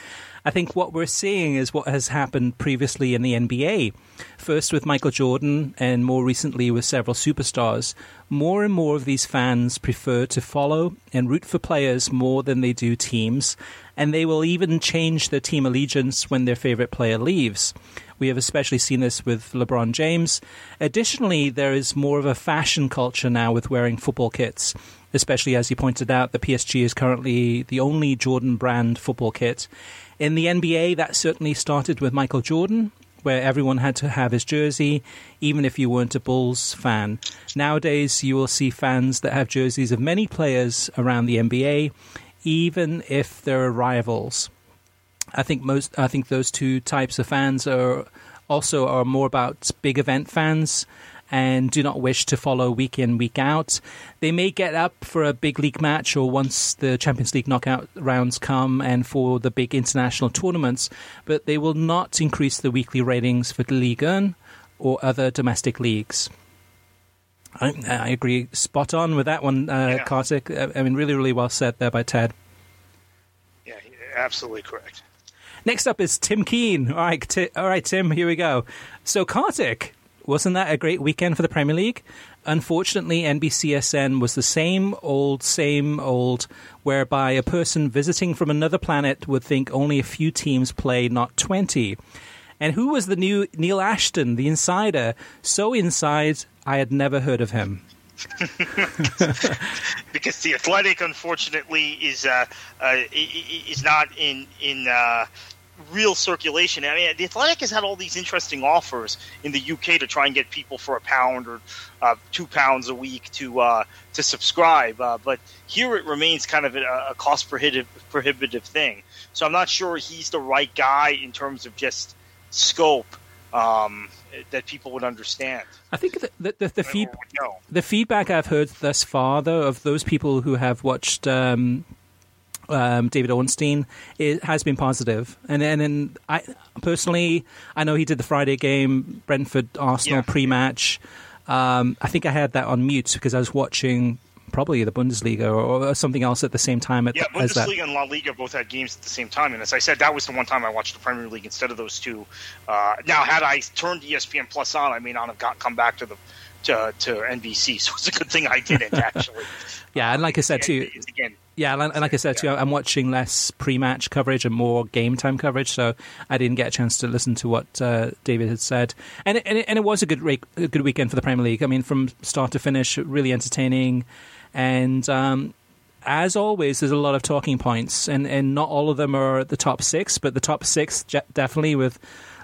I think what we're seeing is what has happened previously in the NBA. First with Michael Jordan, and more recently with several superstars. More and more of these fans prefer to follow and root for players more than they do teams, and they will even change their team allegiance when their favorite player leaves. We have especially seen this with LeBron James. Additionally, there is more of a fashion culture now with wearing football kits, especially as you pointed out, the PSG is currently the only Jordan brand football kit. In the NBA, that certainly started with Michael Jordan, where everyone had to have his jersey, even if you weren't a Bulls fan. Nowadays, you will see fans that have jerseys of many players around the NBA, even if they're rivals. I think most. I think those two types of fans are also are more about big event fans and do not wish to follow week in week out. They may get up for a big league match or once the Champions League knockout rounds come and for the big international tournaments, but they will not increase the weekly ratings for the Ligue 1 or other domestic leagues. I, I agree, spot on with that one, uh, yeah. Kartik. I mean, really, really well said there by Ted. Yeah, absolutely correct. Next up is Tim Keen. All right, t- all right, Tim. Here we go. So Kartik, wasn't that a great weekend for the Premier League? Unfortunately, NBCSN was the same old, same old, whereby a person visiting from another planet would think only a few teams play, not 20. And who was the new Neil Ashton, the insider? So inside, I had never heard of him. because the Athletic, unfortunately, is uh, uh, is not in in uh, real circulation. I mean, the Athletic has had all these interesting offers in the UK to try and get people for a pound or uh, two pounds a week to uh, to subscribe. Uh, but here it remains kind of a, a cost prohibitive prohibitive thing. So I'm not sure he's the right guy in terms of just scope um, that people would understand. I think the the, the, the, feed, the feedback I've heard thus far, though, of those people who have watched um, um, David Ornstein it has been positive. And then and I personally, I know he did the Friday game, Brentford Arsenal yeah. pre-match. Um, I think I had that on mute because I was watching probably the Bundesliga or, or something else at the same time. At yeah, the, Bundesliga and La Liga both had games at the same time, and as I said, that was the one time I watched the Premier League instead of those two. Uh, now, had I turned ESPN Plus on, I may not have got come back to the to, to NBC. So it's a good thing I didn't actually. yeah, and like I said too, again, yeah, and like I said too, I'm watching less pre-match coverage and more game time coverage, so I didn't get a chance to listen to what uh, David had said. And it, and, it, and it was a good a good weekend for the Premier League. I mean, from start to finish, really entertaining, and um, as always, there's a lot of talking points, and, and not all of them are the top six, but the top six definitely with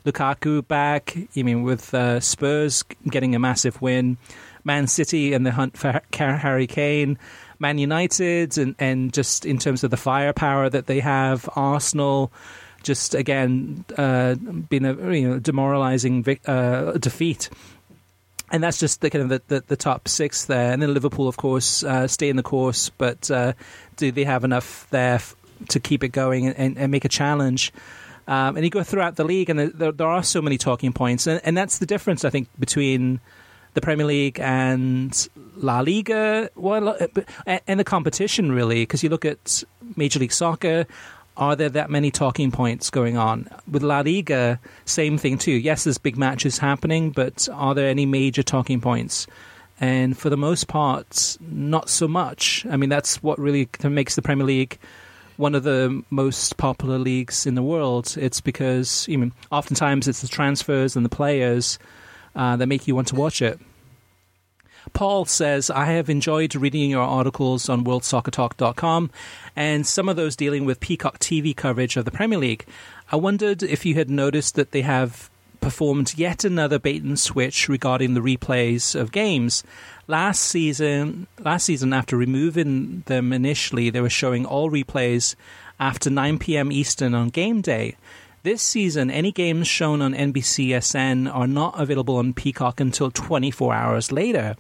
Lukaku back. I mean, with uh, Spurs getting a massive win, Man City and the hunt for Harry Kane. Man United and, and just in terms of the firepower that they have, Arsenal, just again uh, been a you know demoralizing uh, defeat. And that's just the kind of the, the, the, top six there, and then Liverpool, of course, uh, stay in the course. But uh, do they have enough there f- to keep it going and, and make a challenge? Um, and you go throughout the league, and there, there are so many talking points, and, and, that's the difference I think between the Premier League and La Liga, well, uh, and the competition really, because you look at Major League Soccer. Are there that many talking points going on with La Liga? Same thing too. Yes, there's big matches happening, but are there any major talking points? And for the most part, not so much. I mean, that's what really makes the Premier League one of the most popular leagues in the world. It's because I mean, oftentimes it's the transfers and the players uh, that make you want to watch it. Paul says, I have enjoyed reading your articles on worldsoccertalk.com and some of those dealing with Peacock TV coverage of the Premier League. I wondered if you had noticed that they have performed yet another bait and switch regarding the replays of games. Last season, last season after removing them initially, they were showing all replays after 9 p.m. Eastern on game day. This season, any games shown on NBCSN are not available on Peacock until 24 hours later.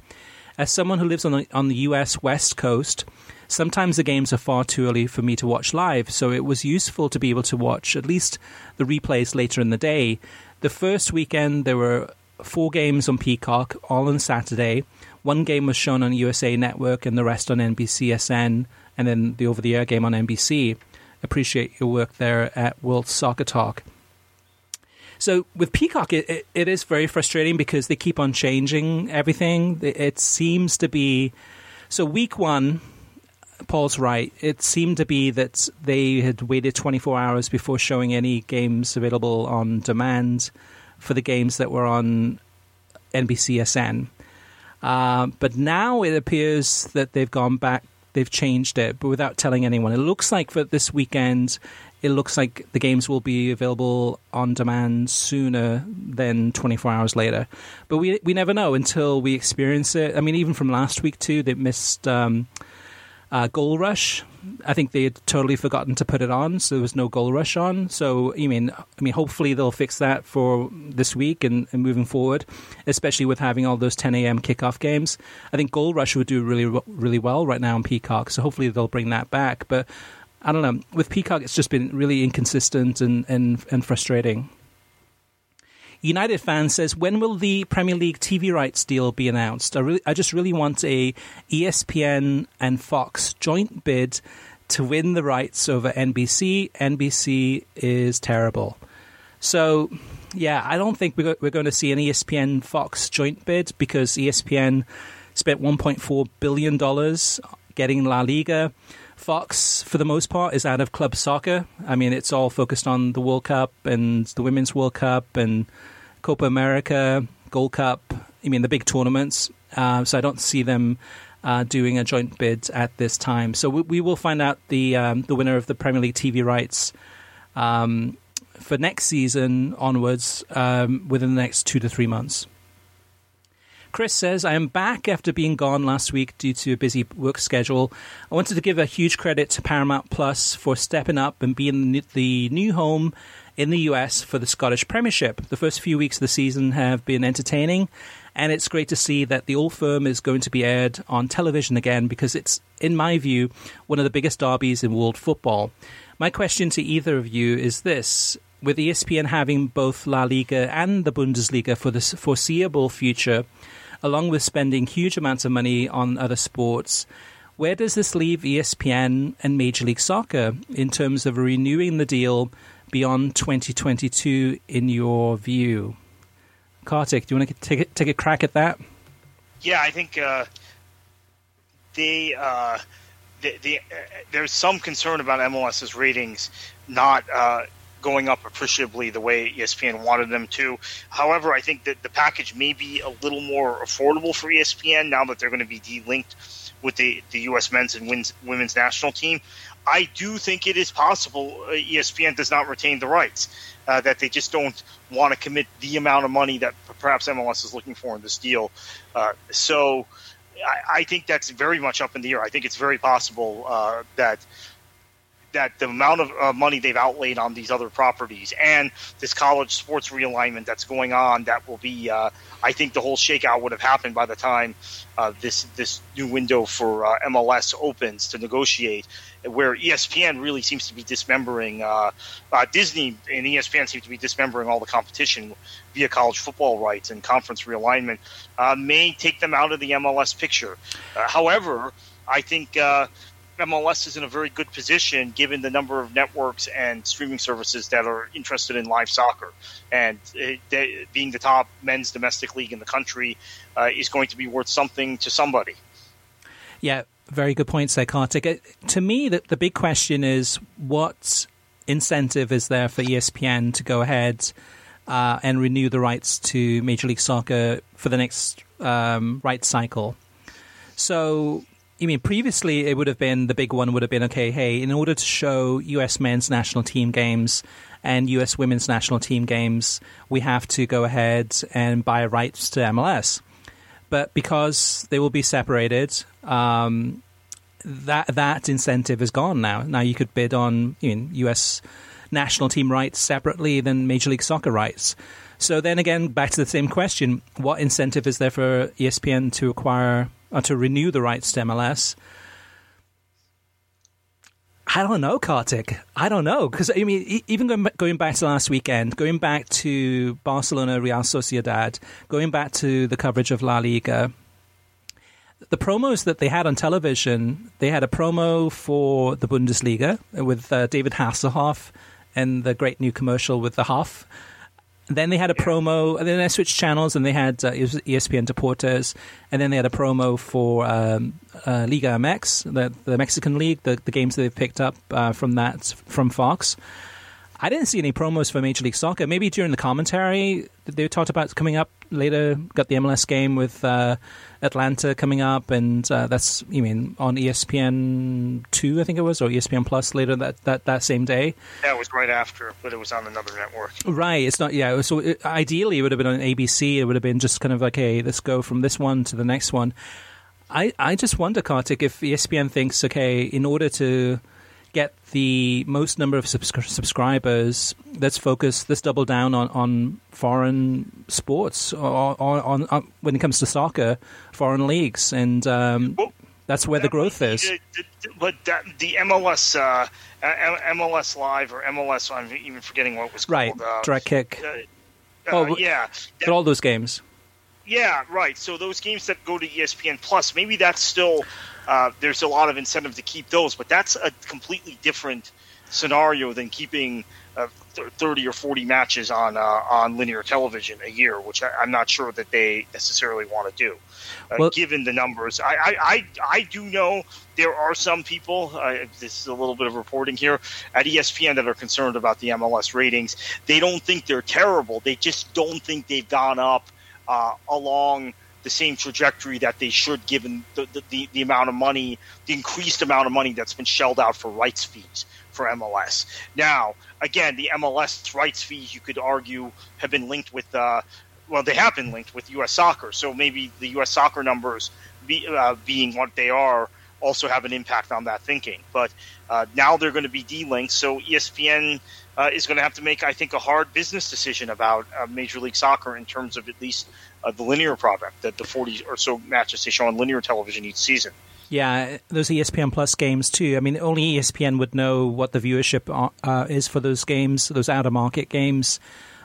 As someone who lives on the, on the US West Coast, sometimes the games are far too early for me to watch live, so it was useful to be able to watch at least the replays later in the day. The first weekend, there were four games on Peacock, all on Saturday. One game was shown on USA Network and the rest on NBCSN, and then the over the air game on NBC. Appreciate your work there at World Soccer Talk. So with Peacock, it, it, it is very frustrating because they keep on changing everything. It, seems to be so. Week one, Paul's right. It seemed to be that they had waited 24 hours before showing any games available on demand for the games that were on NBCSN. Uh, but now it appears that they've gone back, they've changed it, but without telling anyone. It looks like for this weekend, it looks like the games will be available on demand sooner than 24 hours later. But we we never know until we experience it. I mean, even from last week too, they missed. Um, uh, Goal Rush, I think they had totally forgotten to put it on, so there was no Goal Rush on. So, I mean, I mean, hopefully they'll fix that for this week and, and moving forward, especially with having all those 10 a.m. kickoff games. I think Goal Rush would do really, really well right now on Peacock, so hopefully they'll bring that back. But I don't know, with Peacock, it's just been really inconsistent and, and, and frustrating. United fan says, when will the Premier League TV rights deal be announced? I, really, I just really want a ESPN and Fox joint bid to win the rights over NBC. NBC is terrible. So, yeah, I don't think we're, going to see an ESPN Fox joint bid because ESPN spent $1.4 billion getting La Liga. Fox, for the most part, is out of club soccer. I mean, it's all focused on the World Cup and the Women's World Cup and Copa America, Gold Cup. I mean, the big tournaments. Uh, so I don't see them uh, doing a joint bid at this time. So we, we will find out the um, the winner of the Premier League TV rights um, for next season onwards um, within the next two to three months. Chris says, I am back after being gone last week due to a busy work schedule. I wanted to give a huge credit to Paramount Plus for stepping up and being the new home in the US for the Scottish Premiership. The first few weeks of the season have been entertaining, and it's great to see that the Old Firm is going to be aired on television again because it's, in my view, one of the biggest derbies in world football. My question to either of you is this. With ESPN having both La Liga and the Bundesliga for the foreseeable future, along with spending huge amounts of money on other sports, where does this leave ESPN and Major League Soccer in terms of renewing the deal beyond 2022 in your view? Kartik, do you want to take a, take a crack at that? Yeah, I think uh, they, uh, they, they, uh, there's some concern about MLS's ratings not uh, going up appreciably the way ESPN wanted them to. However, I think that the package may be a little more affordable for ESPN now that they're going to be delinked with the, the U.S. men's and women's national team. I do think it is possible uh, ESPN does not retain the rights, uh, that they just don't want to commit the amount of money that perhaps MLS is looking for in this deal. Uh, so I, I, think that's very much up in the air. I think it's very possible uh, that that the amount of uh, money they've outlaid on these other properties and this college sports realignment that's going on that will be uh, I think the whole shakeout would have happened by the time uh, this this new window for uh, MLS opens to negotiate where ESPN really seems to be dismembering uh, uh, Disney and ESPN seem to be dismembering all the competition via college football rights and conference realignment may take them out of the MLS picture. However I think MLS is in a very good position given the number of networks and streaming services that are interested in live soccer. And it, they, being the top men's domestic league in the country uh, is going to be worth something to somebody. Yeah, very good point, Kartik. Uh, to me, the, the big question is what incentive is there for ESPN to go ahead uh, and renew the rights to Major League Soccer for the next um, rights cycle? So you mean previously it would have been the big one would have been okay, hey, in order to show US men's national team games and US women's national team games, we have to go ahead and buy rights to MLS. But because they will be separated, um, that that incentive is gone now. Now you could bid on you know, US national team rights separately than Major League Soccer rights. So then again, back to the same question: What incentive is there for ESPN to acquire or to renew the rights to MLS. I don't know, Kartik. I don't know because I mean, even going going back to last weekend, going back to Barcelona, Real Sociedad, going back to the coverage of La Liga, the promos that they had on television, they had a promo for the Bundesliga with uh, David Hasselhoff and the great new commercial with the Hoff. Then they had a promo, and then they switched channels, and they had uh, ESPN Deportes, and then they had a promo for um, uh, Liga MX, the, the Mexican league, the, the games that they've picked up uh, from that from Fox. I didn't see any promos for Major League Soccer. Maybe during the commentary, they talked about coming up later. Got the MLS game with uh, Atlanta coming up, and uh, that's you mean on ESPN two, I think it was, or ESPN Plus later that, that, that same day. Yeah, it was right after, but it was on another network. Right. It's not. Yeah. So it, ideally, it would have been on ABC. It would have been just kind of like, hey, let's go from this one to the next one. I I just wonder, Kartik, if ESPN thinks, okay, in order to get the most number of subscri- subscribers, let's focus, let's double down on, on foreign sports, or, or on, on, when it comes to soccer, foreign leagues, and um, well, that's where that the growth is. But that, the MLS, uh, MLS Live or MLS, I'm even forgetting what it was called. Right, uh, Direct Kick. Uh, oh, yeah. That, all those games. Yeah, right. So those games that go to ESPN Plus, maybe that's still uh, there's a lot of incentive to keep those, but that's a completely different scenario than keeping uh, 30 or 40 matches on uh, on linear television a year, which I, am not sure that they necessarily want to do, uh, well, given the numbers. I, I, I, I, do know there are some people, uh, this is a little bit of reporting here, at ESPN that are concerned about the MLS ratings. They don't think they're terrible, they just don't think they've gone up uh, along – the same trajectory that they should, given the, the, the, amount of money, the increased amount of money that's been shelled out for rights fees for MLS. Now, again, the MLS rights fees, you could argue, have been linked with, uh, well, they have been linked with U.S. soccer. So maybe the U.S. soccer numbers, be, uh, being what they are, also have an impact on that thinking. But uh, now they're going to be delinked, so ESPN uh, is going to have to make, I think, a hard business decision about uh, Major League Soccer in terms of at least uh, the linear product, that the 40 or so matches they show on linear television each season. Yeah, those ESPN Plus games too. I mean, only ESPN would know what the viewership uh, is for those games, those out of market games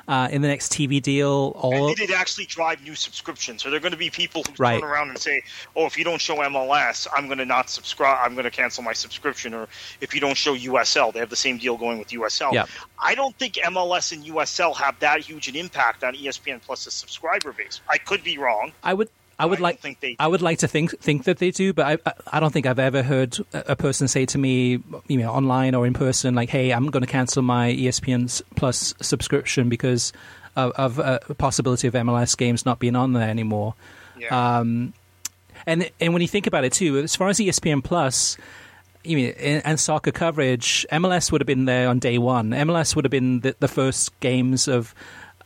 uh, in the next TV deal. All and it actually drive new subscriptions? So there are going to be people who right. turn around and say, "Oh, if you don't show MLS, I'm going to not subscribe. I'm going to cancel my subscription." Or if you don't show USL, they have the same deal going with USL. Yep. I don't think MLS and USL have that huge an impact on ESPN Plus's subscriber base. I could be wrong. I would I would I like think they I would like to think think that they do, but I I don't think I've ever heard a person say to me, you know, online or in person, like, "Hey, I'm going to cancel my ESPN Plus subscription because of, of uh, a possibility of MLS games not being on there anymore." Yeah. Um, and and when you think about it too, as far as ESPN Plus. You mean, and soccer coverage, MLS would have been there on day one. MLS would have been the, the first games of,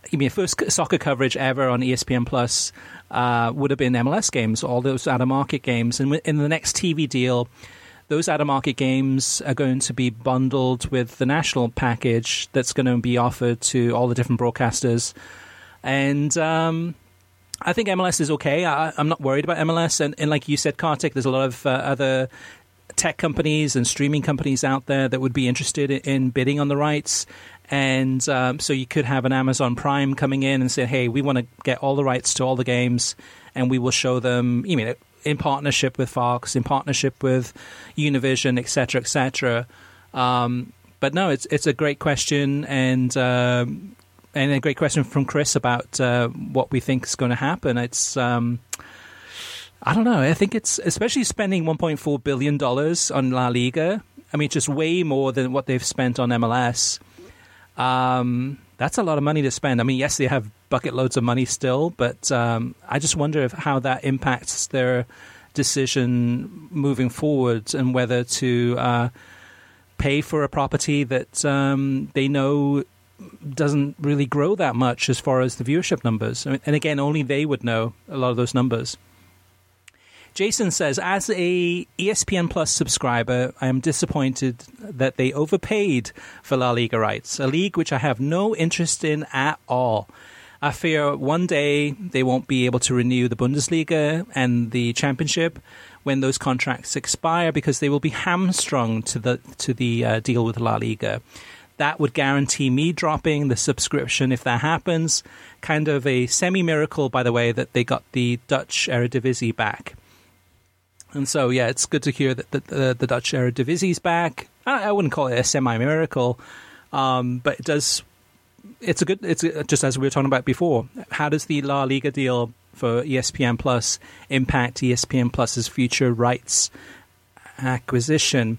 you mean, first soccer coverage ever on ESPN Plus uh, would have been MLS games, all those out of market games. And in the next TV deal, those out of market games are going to be bundled with the national package that's going to be offered to all the different broadcasters. And um, I think MLS is okay. I, am not worried about MLS. And, and, like you said, Kartik, there's a lot of uh, other tech companies and streaming companies out there that would be interested in bidding on the rights. And um, so you could have an Amazon Prime coming in and say, hey, we want to get all the rights to all the games and we will show them, you mean, in partnership with Fox, in partnership with Univision, etc., etc. Um, but no, it's it's a great question, and um, and a great question from Chris about uh, what we think is going to happen. It's um, I don't know. I think it's especially spending 1.4 billion dollars on La Liga. I mean, just way more than what they've spent on MLS. Um, that's a lot of money to spend. I mean, yes, they have bucket loads of money still, but um, I just wonder if how that impacts their decision moving forward and whether to uh, pay for a property that um, they know doesn't really grow that much as far as the viewership numbers. and again, only they would know a lot of those numbers. Jason says, as a ESPN Plus subscriber, I am disappointed that they overpaid for La Liga rights, a league which I have no interest in at all. I fear one day they won't be able to renew the Bundesliga and the Championship when those contracts expire because they will be hamstrung to the to the uh, deal with La Liga. That would guarantee me dropping the subscription if that happens. Kind of a semi miracle, by the way, that they got the Dutch Eredivisie back. And so, yeah, it's good to hear that the, the, the Dutch back. I, I, wouldn't call it a semi miracle, um, but it does. It's a good. It's a, just as we were talking about before. How does the La Liga deal for ESPN Plus impact ESPN Plus's future rights acquisition?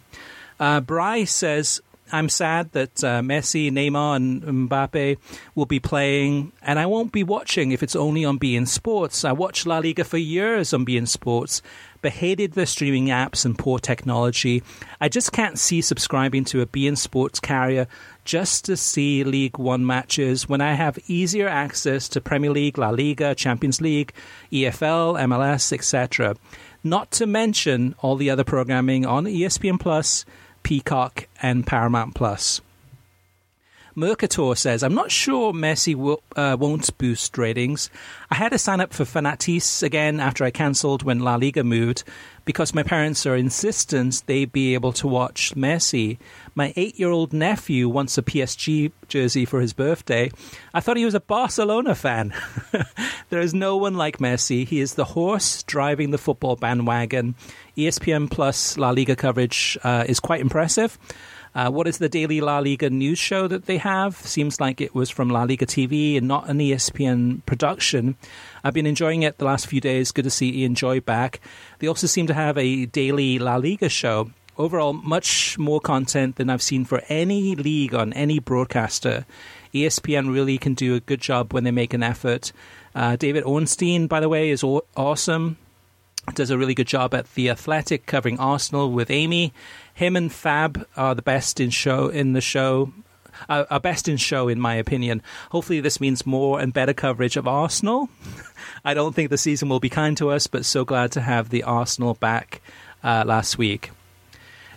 Uh, Bryce says I'm sad that uh, Messi, Neymar, and Mbappe will be playing, and I won't be watching if it's only on beIN Sports. I watched La Liga for years on beIN Sports, but hated the streaming apps and poor technology. I just can't see subscribing to a beIN Sports carrier just to see League One matches when I have easier access to Premier League, La Liga, Champions League, EFL, MLS, etc. Not to mention all the other programming on ESPN Plus Peacock, and Paramount Plus. Mercator says, I'm not sure Messi will, uh, won't boost ratings. I had to sign up for Fanatiz again after I cancelled when La Liga moved because my parents are insistent they be able to watch Messi. My eight year old nephew wants a PSG jersey for his birthday. I thought he was a Barcelona fan. there is no one like Messi. He is the horse driving the football bandwagon. ESPN Plus La Liga coverage uh, is quite impressive. Uh, what is the daily La Liga news show that they have? Seems like it was from La Liga TV and not an ESPN production. I've been enjoying it the last few days. Good to see Ian Joy back. They also seem to have a daily La Liga show. Overall, much more content than I've seen for any league on any broadcaster. ESPN really can do a good job when they make an effort. Uh, David Ornstein, by the way, is aw- awesome does a really good job at the Athletic covering Arsenal with Amy. Him and Fab are the best in show in the show. Uh, are best in show, in my opinion. Hopefully, this means more and better coverage of Arsenal. I don't think the season will be kind to us, but so glad to have the Arsenal back uh, last week.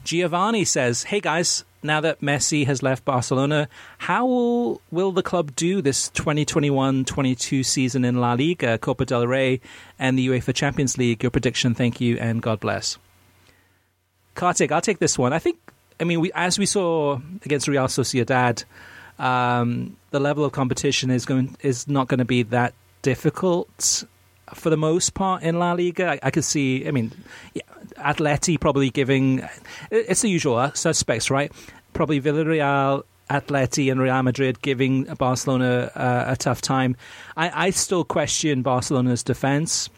Giovanni says, "Hey guys, now that Messi has left Barcelona, how will, will the club do this 2021-22 season in La Liga, Copa del Rey, and the UEFA Champions League? Your prediction, thank you, and God bless. Kartik, I'll take this one. I think, I mean, we, as we saw against Real Sociedad, um, the level of competition is going is not going to be that difficult for the most part in La Liga. I, I could see, I mean, yeah, Atleti probably giving it's the usual suspects, right? Probably Villarreal, Atleti, and Real Madrid giving Barcelona uh, a tough time. I, I still question Barcelona's defense,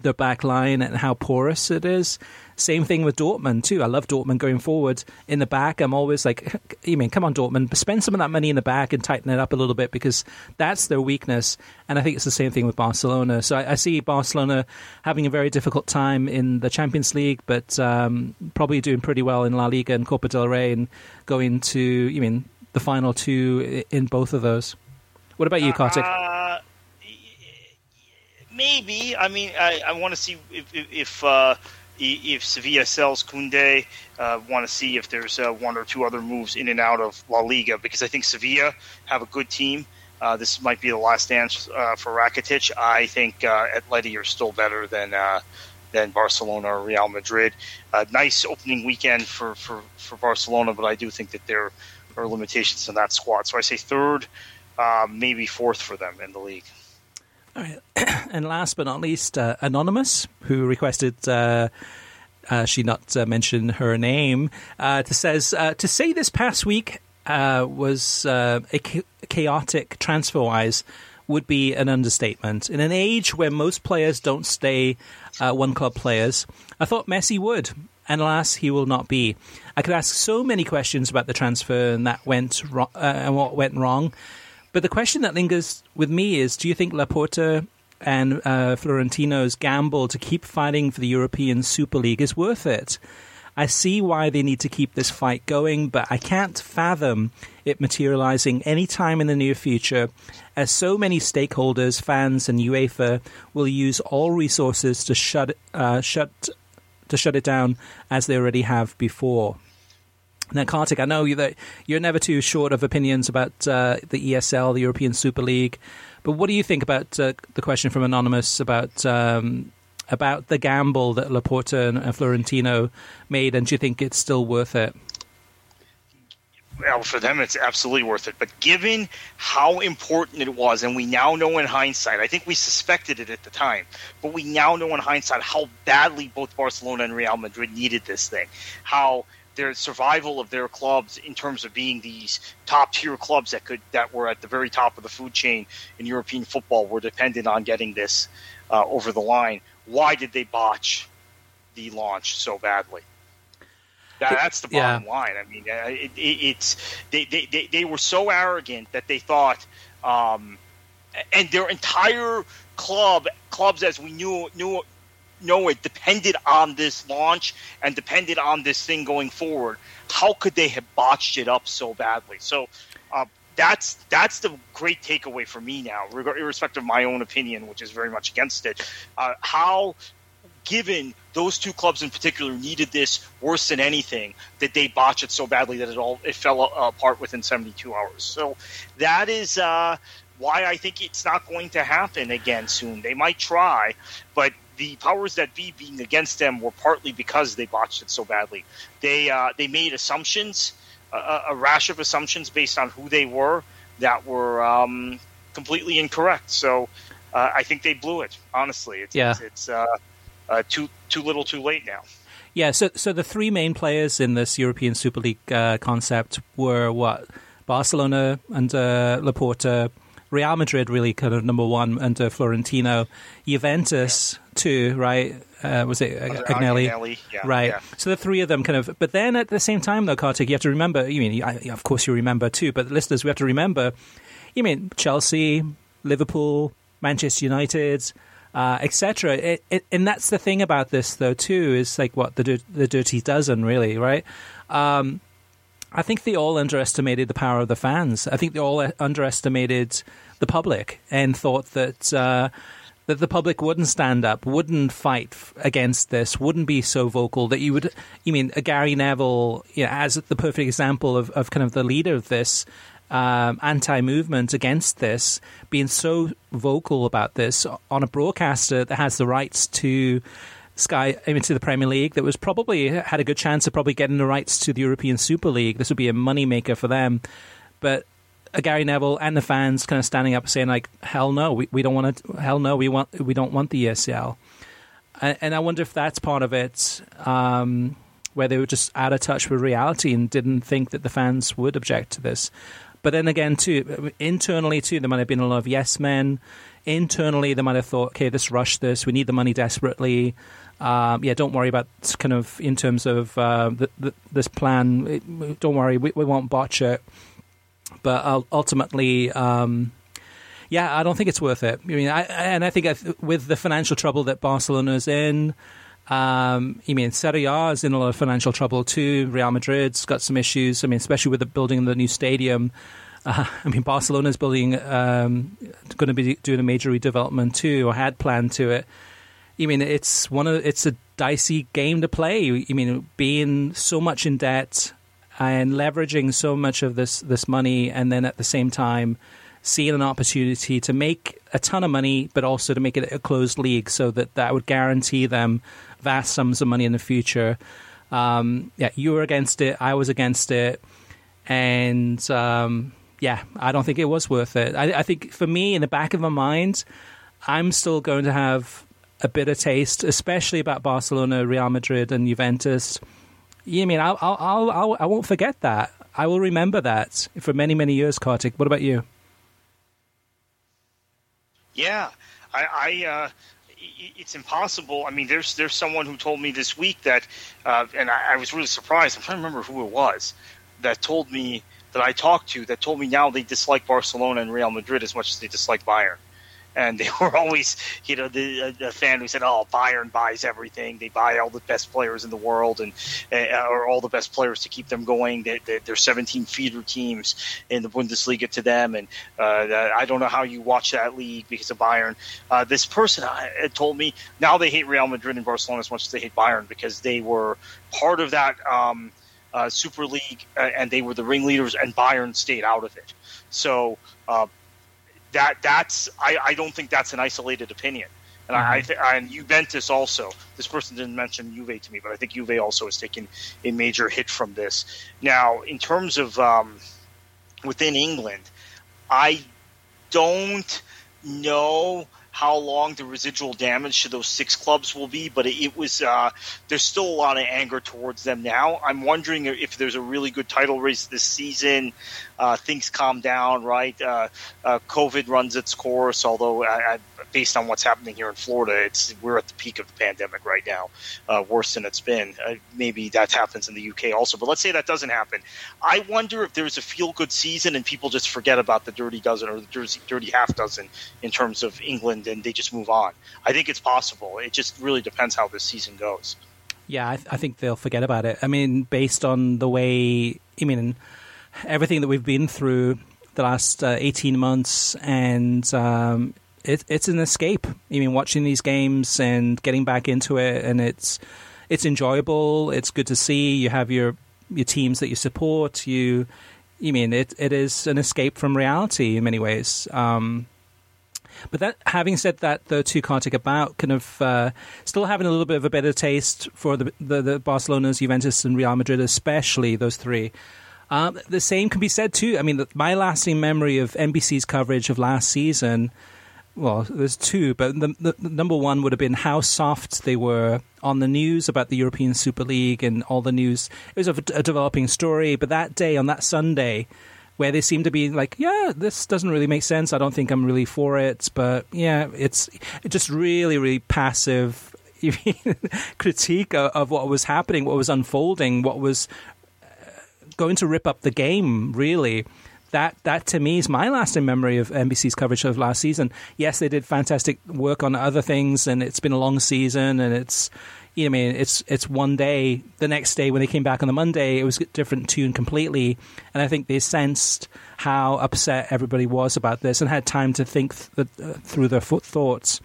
their back line, and how porous it is. Same thing with Dortmund too. I love Dortmund going forward in the back. I'm always like, you mean, come on, Dortmund, spend some of that money in the back and tighten it up a little bit because that's their weakness. And I think it's the same thing with Barcelona. So I, I see Barcelona having a very difficult time in the Champions League, but um, probably doing pretty well in La Liga and Copa del Rey and going to, you mean, the final two in both of those. What about you, Kartik? Uh, maybe. I mean, I, I want to see if, if, if uh, if Sevilla sells Koundé, uh, want to see if there's uh, one or two other moves in and out of La Liga because I think Sevilla have a good team. Uh, this might be the last dance uh, for Rakitic. I think uh, Atleti are still better than uh, than Barcelona or Real Madrid. nice opening weekend for, for, for Barcelona, but I do think that there are limitations in that squad. So I say third, maybe fourth for them in the league. All right. and last but not least, uh, Anonymous, who requested uh, uh, she not uh, mention her name, uh, says uh, to say this past week was a chaotic transfer wise would be an understatement. In an age where most players don't stay one club players, I thought Messi would. And alas, he will not be. I could ask so many questions about the transfer and that went ro- and what went wrong. But the question that lingers with me is do you think Laporta and uh, Florentino's gamble to keep fighting for the European Super League is worth it? I see why they need to keep this fight going, but I can't fathom it materializing any time in the near future, as so many stakeholders, fans, and UEFA will use all resources to shut uh, shut to shut it down as they already have before. Now, Kartik, I know that you're never too short of opinions about uh, the ESL, the European Super League, but what do you think about uh, the question from Anonymous about um, about the gamble that Laporta and Florentino made, and do you think it's still worth it? Well, for them, it's absolutely worth it. But given how important it was, and we now know in hindsight, I think we suspected it at the time, but we now know in hindsight how badly both Barcelona and Real Madrid needed this thing. How their survival of their clubs in terms of being these top tier clubs that could that were at the very top of the food chain in European football were dependent on getting this uh, over the line. Why did they botch the launch so badly? That, that's the bottom yeah. line. I mean, uh, it, it, it's they, they, they, they, were so arrogant that they thought, um, and their entire club clubs as we knew knew know it depended on this launch and depended on this thing going forward. How could they have botched it up so badly? So uh, that's that's the great takeaway for me now, irrespective of my own opinion, which is very much against it. Uh, how given those two clubs in particular needed this worse than anything that they botched it so badly that it all it fell apart within 72 hours so that is uh, why i think it's not going to happen again soon they might try but the powers that be being against them were partly because they botched it so badly. They uh, they made assumptions, uh, a rash of assumptions based on who they were that were um, completely incorrect. So uh, I think they blew it. Honestly, it's, yeah. it's, it's uh, uh, too too little, too late now. Yeah. So so the three main players in this European Super League uh, concept were what Barcelona and Laporta. Real Madrid really kind of number one under Florentino, Juventus. Two, right? Uh, was it Agnelli? Agnelli yeah, right. Yeah. So the three of them kind of, but then at the same time though, Kartik, you have to remember. You mean, I, of course, you remember too, but listeners, we have to remember. You mean Chelsea, Liverpool, Manchester United. Uh, etc. And that's the thing about this, though, too, is like what the the dirty dozen, really, right? Um, I think they all underestimated the power of the fans. I think they all underestimated the public and thought that uh, that the public wouldn't stand up, wouldn't fight against this, wouldn't be so vocal. That you would, you mean Gary Neville, you know, as the perfect example of, of kind of the leader of this um, anti-movement against this, being so vocal about this on a broadcaster that has the rights to Sky into the Premier League that was probably had a good chance of probably getting the rights to the European Super League. This would be a moneymaker for them. But uh, Gary Neville and the fans kind of standing up saying like, "Hell no, we, we don't want to. Hell no, we want we don't want the ESL." And, and I wonder if that's part of it, um, where they were just out of touch with reality and didn't think that the fans would object to this. But then again, too internally too, there might have been a lot of yes men. Internally, they might have thought, "Okay, let's rush this. We need the money desperately." Um, yeah, don't worry about kind of in terms of uh, the, the, this plan. Don't worry, we, we, won't botch it. But ultimately, um, yeah, I don't think it's worth it. I mean, I, and I think with the financial trouble that Barcelona's in, um, I mean, Serie A is in a lot of financial trouble too. Real Madrid's got some issues. I mean, especially with the building of the new stadium. Uh, I mean, Barcelona's building, um, going to be doing a major redevelopment too, or had planned to it. I mean, it's one of it's a dicey game to play. I mean, being so much in debt and leveraging so much of this this money, and then at the same time seeing an opportunity to make a ton of money, but also to make it a closed league, so that that would guarantee them vast sums of money in the future. Um, yeah, you were against it. I was against it, and um, yeah, I don't think it was worth it. I, I think for me, in the back of my mind, I'm still going to have a bitter taste, especially about Barcelona, Real Madrid, and Juventus. You mean I'll, I'll, I'll, I won't forget that. I will remember that for many, many years, Kartik. What about you? Yeah, I, I uh, it's impossible. I mean, there's there's someone who told me this week that, uh, and I, I was really surprised. I'm trying to remember who it was that told me that I talked to that told me now they dislike Barcelona and Real Madrid as much as they dislike Bayern and they were always, you know, the, the fan who said, "Oh, Bayern buys everything; they buy all the best players in the world, and uh, or all the best players to keep them going. They, they, they're 17 feeder teams in the Bundesliga to them, and uh, I don't know how you watch that league because of Bayern." Uh, this person told me now they hate Real Madrid and Barcelona as much as they hate Bayern because they were part of that. Um, uh, Super League, uh, and they were the ringleaders, and Bayern stayed out of it. So uh, that that's I, I don't think that's an isolated opinion. And mm-hmm. I, I th- and Juventus also. This person didn't mention Juve to me, but I think Juve also has taken a major hit from this. Now, in terms of um, within England, I don't know how long the residual damage to those six clubs will be, but it, was uh, there's still a lot of anger towards them now. I'm wondering if there's a really good title race this season. Uh, things calm down, right? Uh, uh COVID runs its course, although I, I based on what's happening here in Florida, it's we're at the peak of the pandemic right now, uh, worse than it's been. Uh, maybe that happens in the UK also, but let's say that doesn't happen. I wonder if there's a feel good season and people just forget about the dirty dozen or the dirty, dirty half dozen in terms of England and they just move on. I think it's possible. It just really depends how this season goes. Yeah, I, th- I think they'll forget about it. I mean, based on the way, I mean, everything that we've been through the last uh, 18 months and um, it, it's an escape. I mean, watching these games and getting back into it, and it's it's enjoyable. It's good to see. You have your your teams that you support. You, you mean it? It is an escape from reality in many ways. Um, but that, having said that, though, too, Kartik, about kind of uh, still having a little bit of a better taste for the, the, the Barcelona's, Juventus, and Real Madrid, especially those three. Um, the same can be said too. I mean, my lasting memory of NBC's coverage of last season well, there's two, but the, the, the, number one would have been how soft they were on the news about the European Super League and all the news. It was a, a, developing story, but that day, on that Sunday, where they seemed to be like, yeah, this doesn't really make sense. I don't think I'm really for it, but yeah, it's just really, really passive critique of, what was happening, what was unfolding, what was going to rip up the game, really that that to me is my lasting memory of NBC's coverage of last season. Yes, they did fantastic work on other things, and it's been a long season, and it's you know, I mean, it's it's one day. The next day, when they came back on the Monday, it was a different tune completely, and I think they sensed how upset everybody was about this and had time to think th- uh, through their thoughts.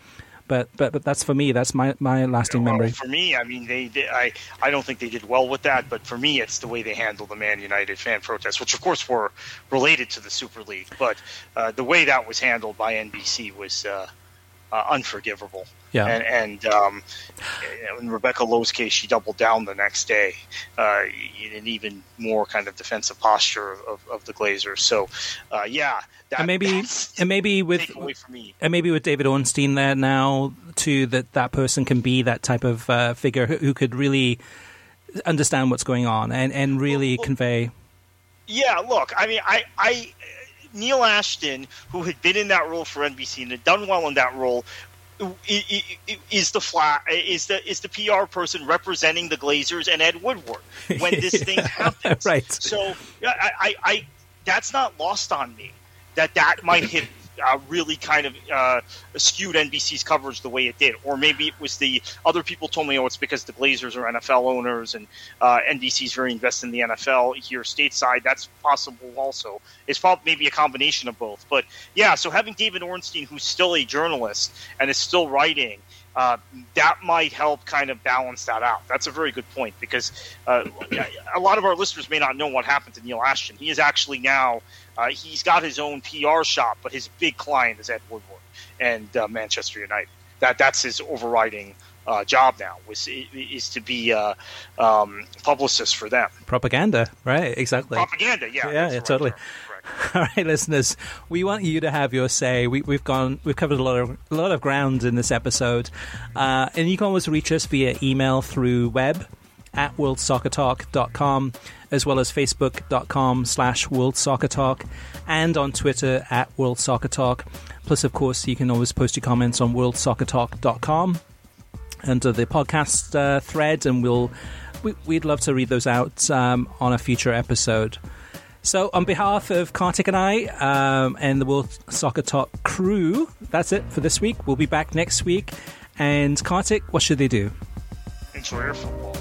But, but but that's for me. That's my, my lasting well, memory. For me, I mean, they, they, I I don't think they did well with that. But for me, it's the way they handled the Man United fan protests, which of course were related to the Super League. But uh, the way that was handled by NBC was. Uh, uh, unforgivable. Yeah. And, and um, in Rebecca Lowe's case, she doubled down the next day uh, in an even more kind of defensive posture of, of the Glazers. So, uh, yeah. That, and maybe, and maybe with and maybe with David Ornstein there now too, that that person can be that type of uh, figure who, who, could really understand what's going on and and really well, well, convey. Yeah, look, I mean, I, I Neil Ashton, who had been in that role for NBC and had done well in that role, is the is the is the PR person representing the Glazers and Ed Woodward when this thing happens. right. So I, I, I, that's not lost on me that that might hit uh, really kind of uh, skewed NBC's coverage the way it did, or maybe it was the other people told me, oh, it's because the Glazers are NFL owners and uh, NBC's very invested in the NFL here stateside. That's possible also. It's probably maybe a combination of both, but yeah. So having David Ornstein, who's still a journalist and is still writing. Uh, that might help kind of balance that out. That's a very good point because uh, a lot of our listeners may not know what happened to Neil Ashton. He is actually now uh, he's got his own PR shop, but his big client is Ed Woodward and uh, Manchester United. That that's his overriding uh, job now was is to be a uh, um, publicist for them. Propaganda, right? Exactly. Propaganda, yeah, yeah, yeah totally. Term. All right, listeners, we want you to have your say. We, have gone, we've covered a lot of a lot of ground in this episode, uh, and you can always reach us via email through web at worldsoccertalk.com, as well as facebook.com slash worldsoccertalk, and on Twitter at worldsoccertalk. Plus, of course, you can always post your comments on worldsoccertalk.com under the podcast uh, thread, and we'll we, would love to read those out um, on a future episode. So, on behalf of Kartik and I um, and the World Soccer Talk crew, that's it for this week. We'll be back next week. And Kartik, what should they do? Enjoy your football.